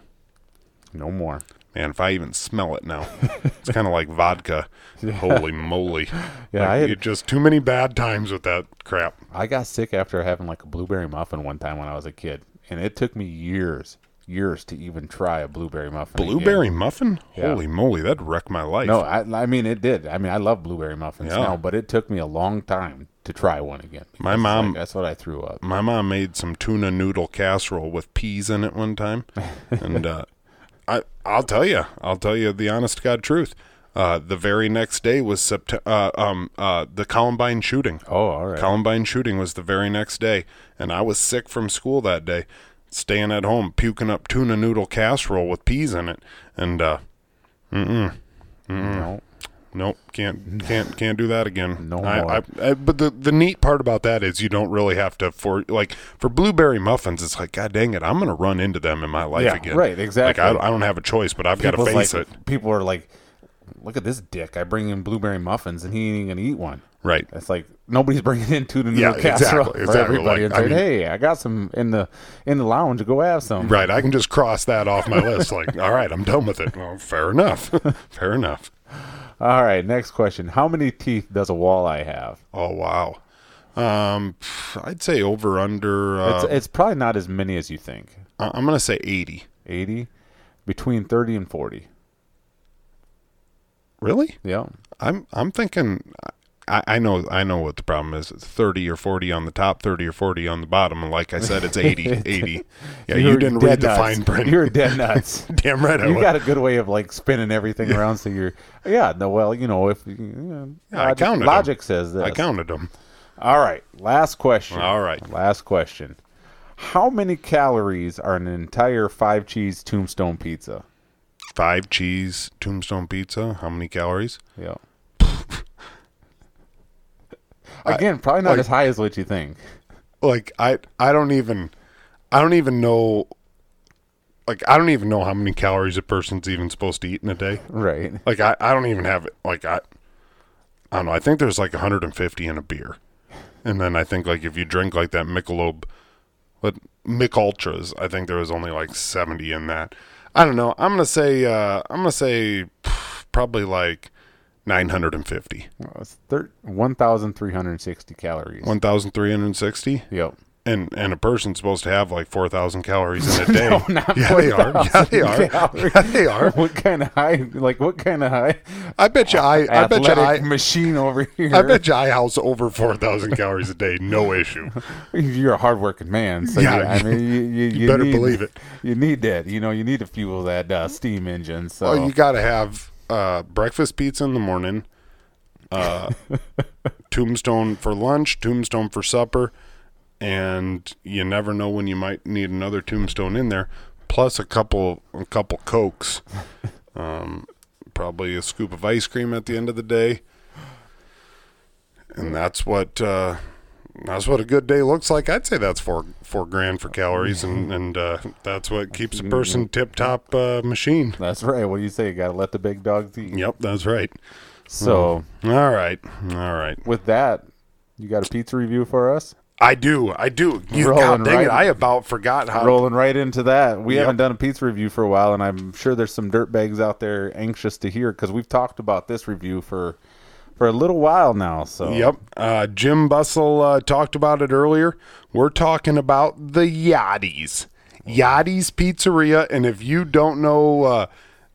No more. Man, if I even smell it now, it's kind of like vodka. Holy moly! Yeah, Like, I had- just too many bad times with that crap. I got sick after having like a blueberry muffin one time when I was a kid, and it took me years, years to even try a blueberry muffin. again. Blueberry muffin? Yeah. Holy moly, that'd wreck my life. No, I, I mean it did. I mean I love blueberry muffins Yeah. now, but it took me a long time to try one again. My mom- like, that's what I threw up. my mom made some tuna noodle casserole with peas in it one time, and uh, I I'll tell you, I'll tell you the honest to god truth. Uh, the very next day was Sept- uh, um, uh, the Columbine shooting. Oh, all right. Columbine shooting was the very next day, and I was sick from school that day, staying at home, puking up tuna noodle casserole with peas in it, and uh, mm mm mm nope, can't can't can't do that again. No I, more. I, I, but the the neat part about that is you don't really have to for like for blueberry muffins. It's like God dang it, I'm gonna run into them in my life Yeah, again. right, exactly. Like I, I don't have a choice, but I've got to face like, it. People are like, "Look at this dick! I bring in blueberry muffins, and he ain't even gonna eat one." Right. It's like nobody's bringing in tuna Yeah, noodle casserole exactly, for exactly. everybody Like, and I mean- "Hey, I got some in the in the lounge. Go have some." Right. I can just cross that off my list. Like, all right, I'm done with it. Well, fair enough. fair enough. All right. Next question: How many teeth does a walleye have? Oh wow. Um, I'd say over under. Uh, it's it's probably not as many as you think. I'm gonna say 80. Eighty, between thirty and forty. Really? Yeah. I'm I'm thinking. I, I know I know what the problem is. It's 30 or 40 on the top, 30 or 40 on the bottom, and like I said, it's 80. 80. Yeah, you didn't read the fine print. You're dead nuts. Damn right I you was. got a good way of like spinning everything around so you're yeah no well you know if you know, Yeah, I logic, counted 'em. logic says this I counted them. all right last question All right. last question how many calories are an entire five cheese tombstone pizza Five cheese tombstone pizza. How many calories? yeah again probably not like- as high as what you think Like I I don't even I don't even know. Like I don't even know how many calories a person's even supposed to eat in a day. right Like I, I don't even have it. Like I, I don't know. I think there's like 150 in a beer, and then I think like if you drink like that Michelob, but Mich Ultras, I think there was only like 70 in that. I don't know. I'm gonna say uh, I'm gonna say probably like 950. Well, it's thir- 1,360 calories. 1,360? Yep. And and a person's supposed to have like 4,000 calories in a day. No, not yeah, they are. Yeah, they are. calories. Yeah, they are. what kind of high? Like what kind of high? I bet you I I bet you I machine over here. I bet you I house over 4,000 calories a day, no issue. You're a hardworking man, so Yeah, yeah, I mean, you, you, you better need- believe it. You need that, you know, you need to fuel that uh, steam engine. So Well, you got to have uh, breakfast pizza in the morning, uh, tombstone for lunch, tombstone for supper, and you never know when you might need another tombstone in there. Plus a couple, a couple cokes, um, probably a scoop of ice cream at the end of the day, and that's what uh, that's what a good day looks like. I'd say that's four four grand for calories, and and uh, that's what keeps a person tip top uh, machine. that's right. What do you say? You got to let the big dogs eat. Yep, that's right. So All right, all right. with that, you got a pizza review for us? I do, I do. You, God dang right- it! I about forgot how. Rolling right into that. We Yep. haven't done a pizza review for a while, and I'm sure there's some dirtbags out there anxious to hear because we've talked about this review for for a little while now. So Yep. Uh, Jim Bussell uh, talked about it earlier. We're talking about the Yachties. Yachties Pizzeria. And if you don't know, uh,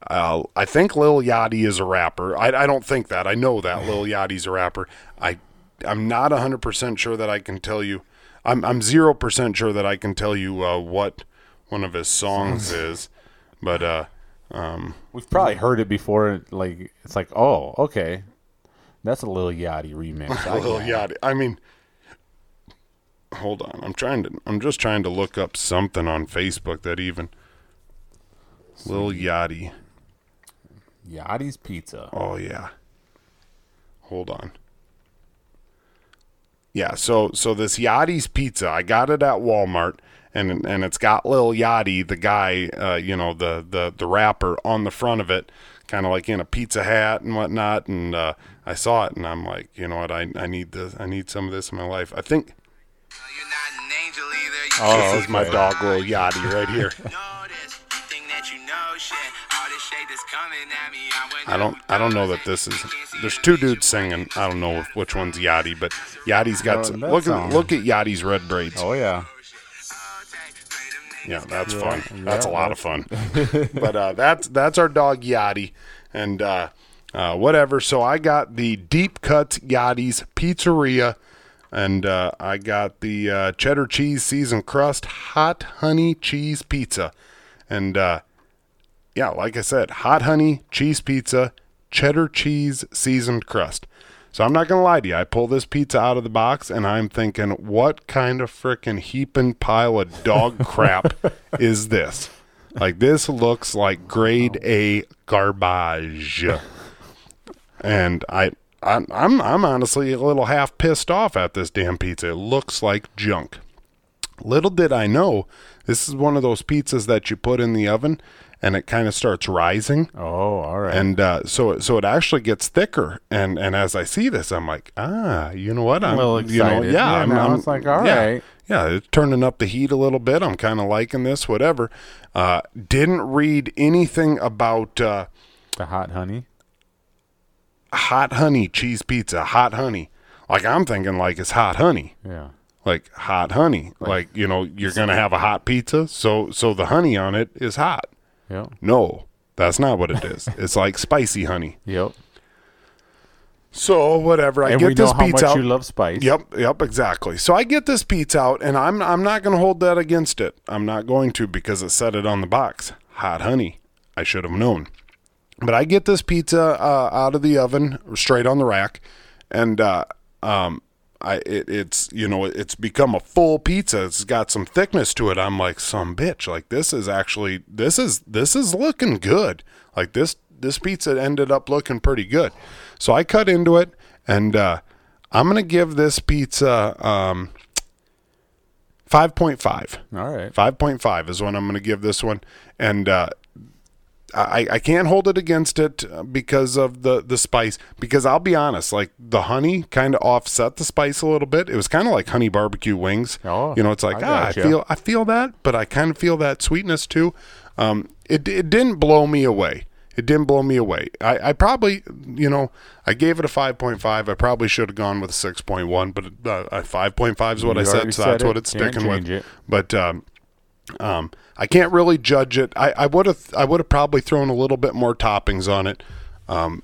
uh, I think Lil Yachty is a rapper. I, I don't think that. I know that Lil Yachty's a rapper. I, I'm not 100% sure that I can tell you. I'm, I'm 0% sure that I can tell you uh, what one of his songs is. But uh, we've probably heard it before. Like it's like, oh, okay, that's a little Yachty remix. Get it. Yachty. I mean, hold on. I'm trying to. I'm just trying to look up something on Facebook that even Lil Yachty. Yachty's Pizza. Oh yeah. Hold on. Yeah, so so this Yachty's pizza, I got it at Walmart, and and it's got Lil Yachty, the guy, uh, you know, the the the rapper on the front of it, kind of like in a pizza hat and whatnot. And uh, I saw it, and I'm like, you know what, I I need this, I need some of this in my life. I think You're not an angel either. Oh, this is my dog, Lil Yachty, right here. Know this, think that you know shit. All this shit that's coming at me, I don't I don't know that this is. There's two dudes singing. I don't know if, which one's Yachty, but Yachty's got some. Look at sounds- look at Yachty's red braids. Oh yeah. Yeah, that's Yeah, fun. That's a lot of fun. but uh, that's that's our dog Yachty, and uh, uh, whatever. So I got the Deep Cuts Yachty's Pizzeria, and uh, I got the uh, cheddar cheese seasoned crust hot honey cheese pizza, and uh, yeah, like I said, hot honey cheese pizza, cheddar cheese seasoned crust. So I'm not gonna lie to you. I pull this pizza out of the box and I'm thinking, what kind of frickin' heaping pile of dog crap is this? Like this looks like grade A garbage. And I, I I'm I'm honestly a little half pissed off at this damn pizza. It looks like junk. Little did I know, this is one of those pizzas that you put in the oven and it kind of starts rising Oh, all right. and uh, so it- so it actually gets thicker. And and as I see this, I'm like, ah, you know what? I'm little you know, yeah, Yeah, I'm, now I'm- it's like, all yeah, right. yeah, it's turning up the heat a little bit. I'm kind of liking this, whatever. Uh, didn't read anything about uh, the hot honey. hot honey cheese pizza. Hot honey, like I'm thinking like it's hot honey. Yeah. Like hot honey, like you know, you're gonna have a hot pizza, so so the honey on it is hot. Yep. No, that's not what it is. it's like spicy honey. Yep. So whatever, I and get we know this how much pizza out. you love spice. Yep, yep, exactly. So I get this pizza out, and I'm I'm not going to hold that against it. I'm not going to because it said it on the box, hot honey. I should have known. But I get this pizza uh, out of the oven, straight on the rack, and uh, um, I it, it's you know it's become a full pizza. It's got some thickness to it. I'm like some bitch. Like this is actually this is this is looking good. Like this this pizza ended up looking pretty good. So I cut into it, and uh, I'm gonna give this pizza um, five point five. All right. Five point five is what I'm going to give this one, and uh, I I can't hold it against it uh, because of the the spice. Because I'll be honest, like the honey kind of offset the spice a little bit. It was kind of like honey barbecue wings. Oh, you know, it's like I ah, I feel I feel that, but I kind of feel that sweetness too. Um, it it didn't blow me away. it didn't blow me away. I, I probably, you know, I gave it a 5.5. I probably should have gone with a 6.1, but uh, a 5.5 is what You I said, so said that's it. what it's Can't sticking with. it. But um, um, I can't really judge it. I, I would have I would have probably thrown a little bit more toppings on it. Um,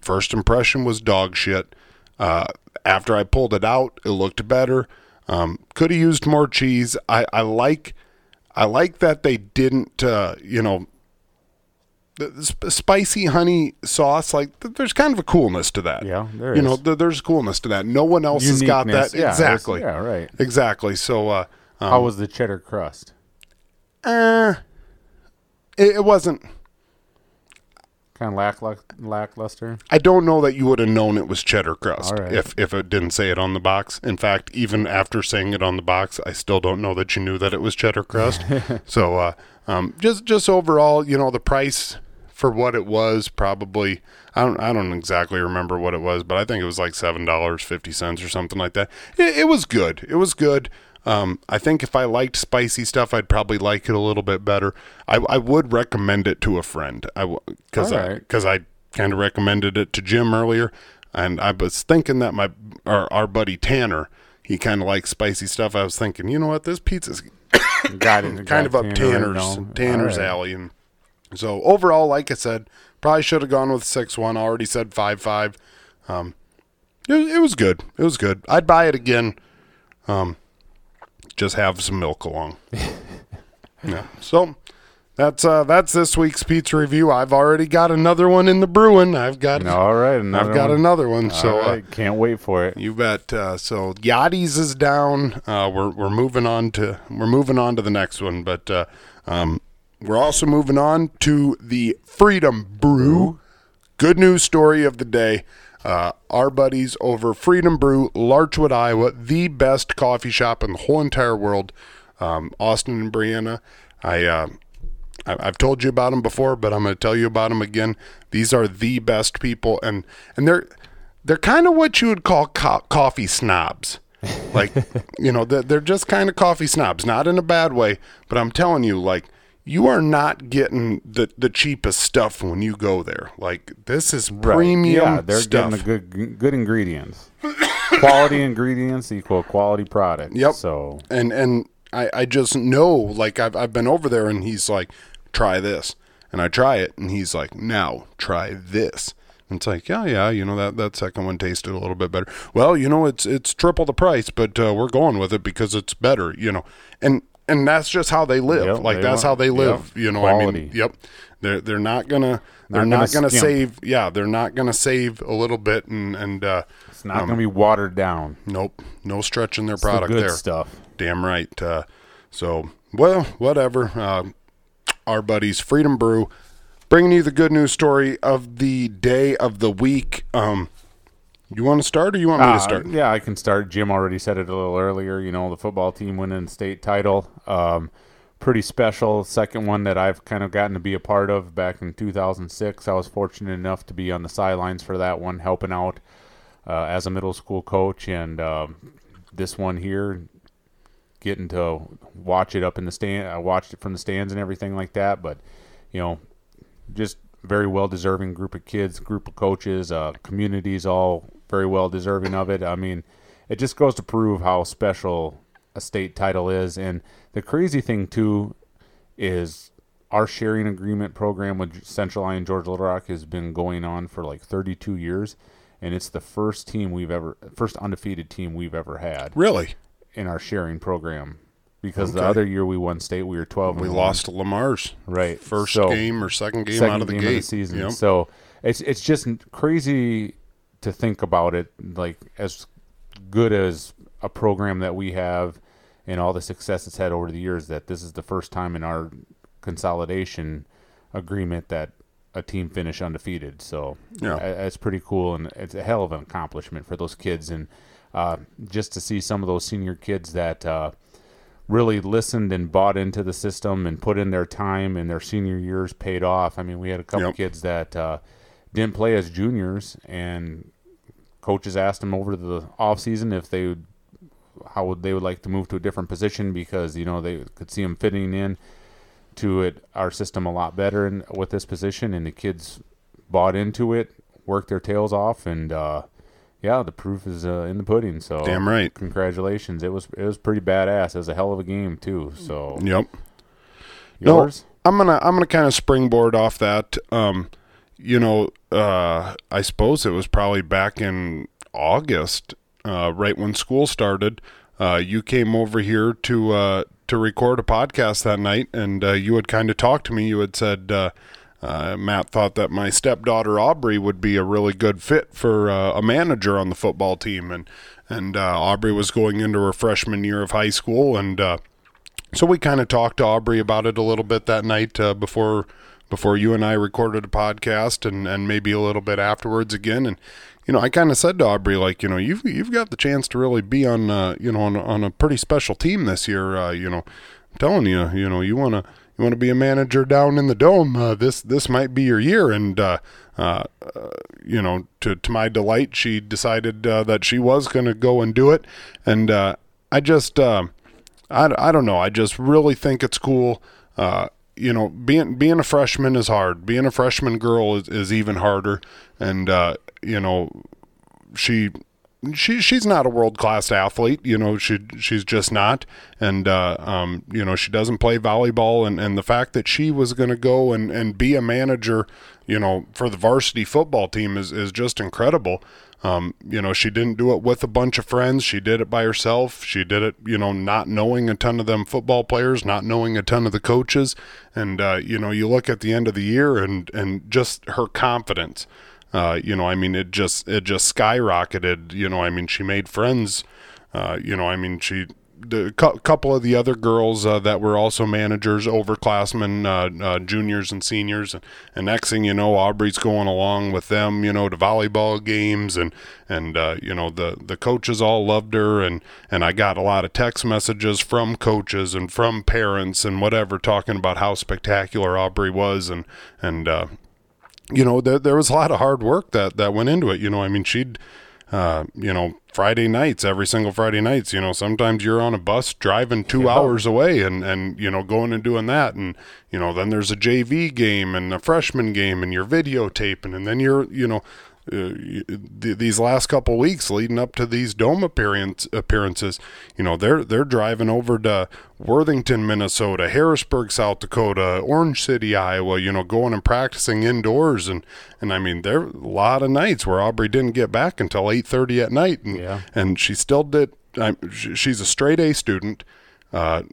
first impression was dog shit. Uh, after I pulled it out, it looked better. Um, could have used more cheese. I, I like I like that they didn't uh, you know the, the sp- spicy honey sauce like th- there's kind of a coolness to that. Yeah, there you know th- there's coolness to that. No one else has got that Yeah, exactly. Yeah, right. Exactly. So uh, um, How was the cheddar crust? Uh, it, it wasn't. Kind of lack lackluster. I don't know that you would have known it was cheddar crust right. if if it didn't say it on the box. In fact, even after saying it on the box, I still don't know that you knew that it was cheddar crust. so, uh, um, just just overall, you know, the price for what it was probably I don't I don't exactly remember what it was, but I think it was like seven dollars fifty cents or something like that. It, it was good. It was good. Um, I think if I liked spicy stuff, I'd probably like it a little bit better. I, I would recommend it to a friend. I because All I right. because I kind of recommended it to Jim earlier, and I was thinking that my our, our buddy Tanner he kind of likes spicy stuff. I was thinking, you know what, this pizza's Got it. kind of up Tanner's Tanner's alley, and so overall, like I said, probably should have gone with six one. I already said five five. Um, it, it was good. It was good. I'd buy it again. Um, just have some milk along. yeah. So that's uh that's this week's pizza review. I've already got another one in the brewing. I've got All right. Another I've got one. another one. So All uh, can't wait for it. you bet. Uh, so Yachty's is down. Uh, we're we're moving on to we're moving on to the next one, but uh, um, we're also moving on to the Freedom Brew. Good news story of the day. Uh, our buddies over Freedom Brew, Larchwood, Iowa, the best coffee shop in the whole entire world. Um, Austin and Brianna. I uh, I- I've told you about them before, but I'm going to tell you about them again. These are the best people, and and they're they're kind of what you would call co- coffee snobs. Like you know, they're, they're just kind of coffee snobs, not in a bad way, but I'm telling you, like you are not getting the the cheapest stuff when you go there. Like this is Right. premium Yeah, they're stuff. getting the good good ingredients. quality ingredients equal quality product. Yep. So and and I, I just know like I've I've been over there and he's like, try this, and I try it, and he's like, now try this. And it's like, yeah, yeah, you know that that second one tasted a little bit better. Well, you know, it's it's triple the price, but uh, we're going with it because it's better, you know. And and that's just how they live. Yep, like they that's want- how they live. yep, You know, I mean, yep. They're they're not gonna they're Not not, gonna gonna, save. Yeah, they're not gonna save a little bit and and uh, it's not going to be watered down. nope, no stretching their It's the product good there. stuff. Damn right. Uh, so, well, whatever. Uh, our buddies, Freedom Brew, bringing you the good news story of the day of the week. Um, you want to start, or you want me Uh, to start? Yeah, I can start. Jim already said it a little earlier. You know, the football team winning state title. Um, pretty special. Second one that I've kind of gotten to be a part of back in 2006. I was fortunate enough to be on the sidelines for that one, helping out uh, as a middle school coach. And um, this one here, getting to watch it up in the stand. I watched it from the stands and everything like that. But, you know, just very well deserving group of kids, group of coaches, uh, communities, all very well deserving of it. I mean, it just goes to prove how special a state title is. And the crazy thing too is our sharing agreement program with Central Lyon George Little Rock has been going on for like 32 years, and it's the first team we've ever, first undefeated team we've ever had Really? in our sharing program. Because the other year we won state, we were 12. We and lost to Le Mars right first So- game or second game second out of the game gate. of the season. Yep. So it's it's just crazy to think about it. Like as good as a program that we have, and all the success it's had over the years, that this is the first time in our consolidation agreement that a team finished undefeated. So Yeah. it's pretty cool, and it's a hell of an accomplishment for those kids, and uh, just to see some of those senior kids that. Uh, really listened and bought into the system and put in their time and their senior years paid off. I mean, we had a couple Yep. kids that uh, didn't play as juniors, and coaches asked them over the off season if they would, how would they would like to move to a different position because you know they could see him fitting in. to it our system a lot better in, with this position, and the kids bought into it, worked their tails off, and uh, yeah, the proof is uh, in the pudding. So Damn right. congratulations! It was it was pretty badass. It was a hell of a game too. So Yep. No, yours, I'm gonna I'm gonna kind of springboard off that. Um, you know, uh, I suppose it was probably back in August, uh, right when school started. Uh, you came over here to uh, to record a podcast that night, and uh, you had kind of talked to me. You had said uh, Matt thought that my stepdaughter Aubrey would be a really good fit for a manager on the football team, and and Aubrey was going into her freshman year of high school, and so we kind of talked to Aubrey about it a little bit that night before before you and I recorded a podcast, and, and maybe a little bit afterwards again. And you know, I kind of said to Aubrey, like, you know, you've you've got the chance to really be on, uh, you know, on, on a pretty special team this year. Uh, you know, I'm telling you, you know, you wanna you wanna be a manager down in the dome. Uh, this this might be your year, and uh, uh, uh, you know, to to my delight, she decided that she was gonna go and do it, and I just. Uh, I, I don't know. I just really think it's cool. Uh, you know, being being a freshman is hard. Being a freshman girl is, is even harder. And uh, you know, she she she's not a world class athlete. You know, she she's just not. And uh, um, you know, she doesn't play volleyball. And, and the fact that she was going to go and, and be a manager, you know, for the varsity football team is is just incredible. Um, you know, she didn't do it with a bunch of friends. She did it by herself. She did it, you know, not knowing a ton of them football players, not knowing a ton of the coaches. And, uh, you know, you look at the end of the year and, and just her confidence, uh, you know, I mean, it just, it just skyrocketed. You know, I mean, she made friends, uh, you know, I mean, she, cou- couple of the other girls uh, that were also managers, overclassmen, uh, uh, juniors and seniors, and, and next thing you know, Aubrey's going along with them, you know, to volleyball games, and and uh, you know the the coaches all loved her, and and I got a lot of text messages from coaches and from parents and whatever talking about how spectacular Aubrey was, and and uh, you know there there was a lot of hard work that that went into it. You know, I mean she'd uh, you know, Friday nights, every single Friday nights, you know, sometimes you're on a bus driving two Yeah. hours away and, and, you know, going and doing that. And, you know, then there's a JV game and a freshman game and you're videotaping and then you're, you know, uh, th- these last couple weeks leading up to these dome appearance appearances, you know, they're they're driving over to Worthington, Minnesota, Harrisburg, South Dakota, Orange City, Iowa, you know, going and practicing indoors and and I mean there are a lot of nights where Aubrey didn't get back until 8:30 at night and Yeah. and she still did I, she's a straight A student. Uh,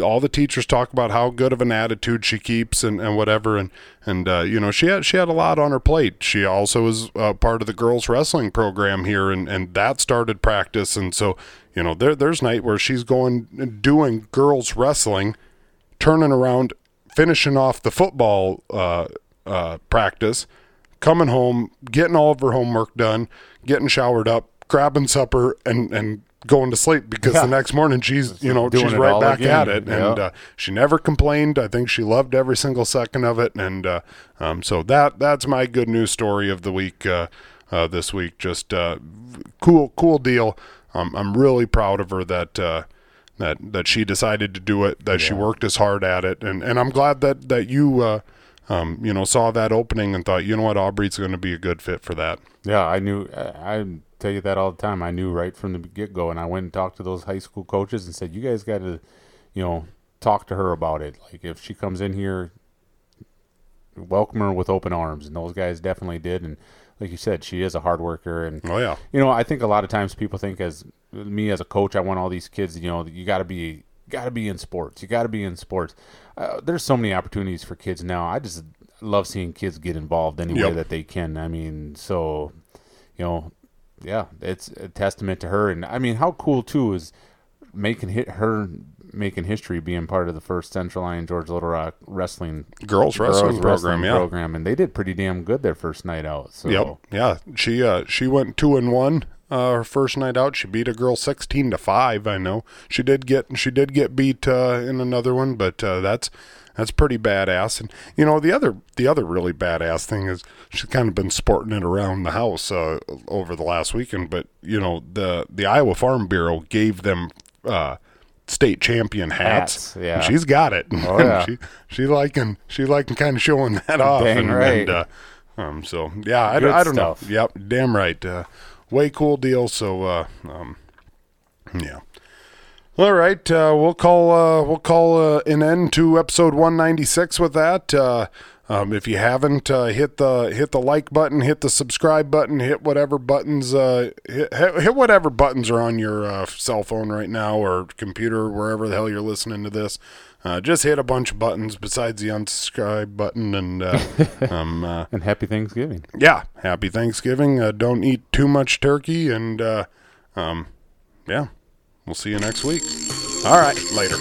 all the teachers talk about how good of an attitude she keeps and, and whatever. And and uh, you know she had she had a lot on her plate. She also is uh, part of the girls wrestling program here and and that started practice. And so you know there there's night where she's going doing girls wrestling turning around finishing off the football uh, uh, practice coming home getting all of her homework done getting showered up grabbing supper and and going to sleep because Yeah. the next morning she's you know Doing she's right back again. at it. Yeah. and uh, she never complained. I think she loved every single second of it. And uh, um, so that that's my good news story of the week uh, uh, this week. Just uh, cool cool deal. Um, i'm really proud of her that uh, that that she decided to do it that she worked as hard at it. And and i'm glad that that you uh, um, you know saw that opening and thought you know what aubrey's going to be a good fit for that Yeah, I knew. I, I tell you that all the time. I knew right from the get go, and I went and talked to those high school coaches and said, "You guys got to, you know, talk to her about it. Like if she comes in here, welcome her with open arms." And those guys definitely did. And like you said, she is a hard worker, and oh yeah you know, I think a lot of times people think as me as a coach, I want all these kids. You know, you got to be got to be in sports. You got to be in sports. Uh, there's so many opportunities for kids now. I just love seeing kids get involved any way that they can. I mean, so you know, yeah, it's a testament to her. And I mean, how cool too is making hit her making history being part of the first Central Lyon George Little Rock wrestling girls wrestling program yeah program, and they did pretty damn good their first night out. So Yep. Yeah. She uh she went two and one uh her first night out. She beat a girl sixteen to five, I know. She did get she did get beat uh in another one, but uh that's that's pretty badass. And you know, the other the other really badass thing is she's kind of been sporting it around the house uh over the last weekend, but you know, the the Iowa Farm Bureau gave them uh state champion hats. Hats, yeah. she's got it. Oh, yeah. she she liking she liking kind of showing that off. Dang and, right. and, uh, um, so yeah, I, I don't stuff. know. Yep, damn right. Way cool deal. So uh, um, yeah. All right, uh, we'll call uh, we'll call uh, an end to episode 196 with that. Uh, um, if you haven't uh, hit the hit the like button, hit the subscribe button, hit whatever buttons uh, hit, hit whatever buttons are on your cell phone right now or computer, wherever the hell you're listening to this. Uh, just hit a bunch of buttons besides the unsubscribe button, and uh, um, uh, And happy Thanksgiving. yeah, happy Thanksgiving. Uh, don't eat too much turkey, and uh, um, yeah, we'll see you next week. All right, later.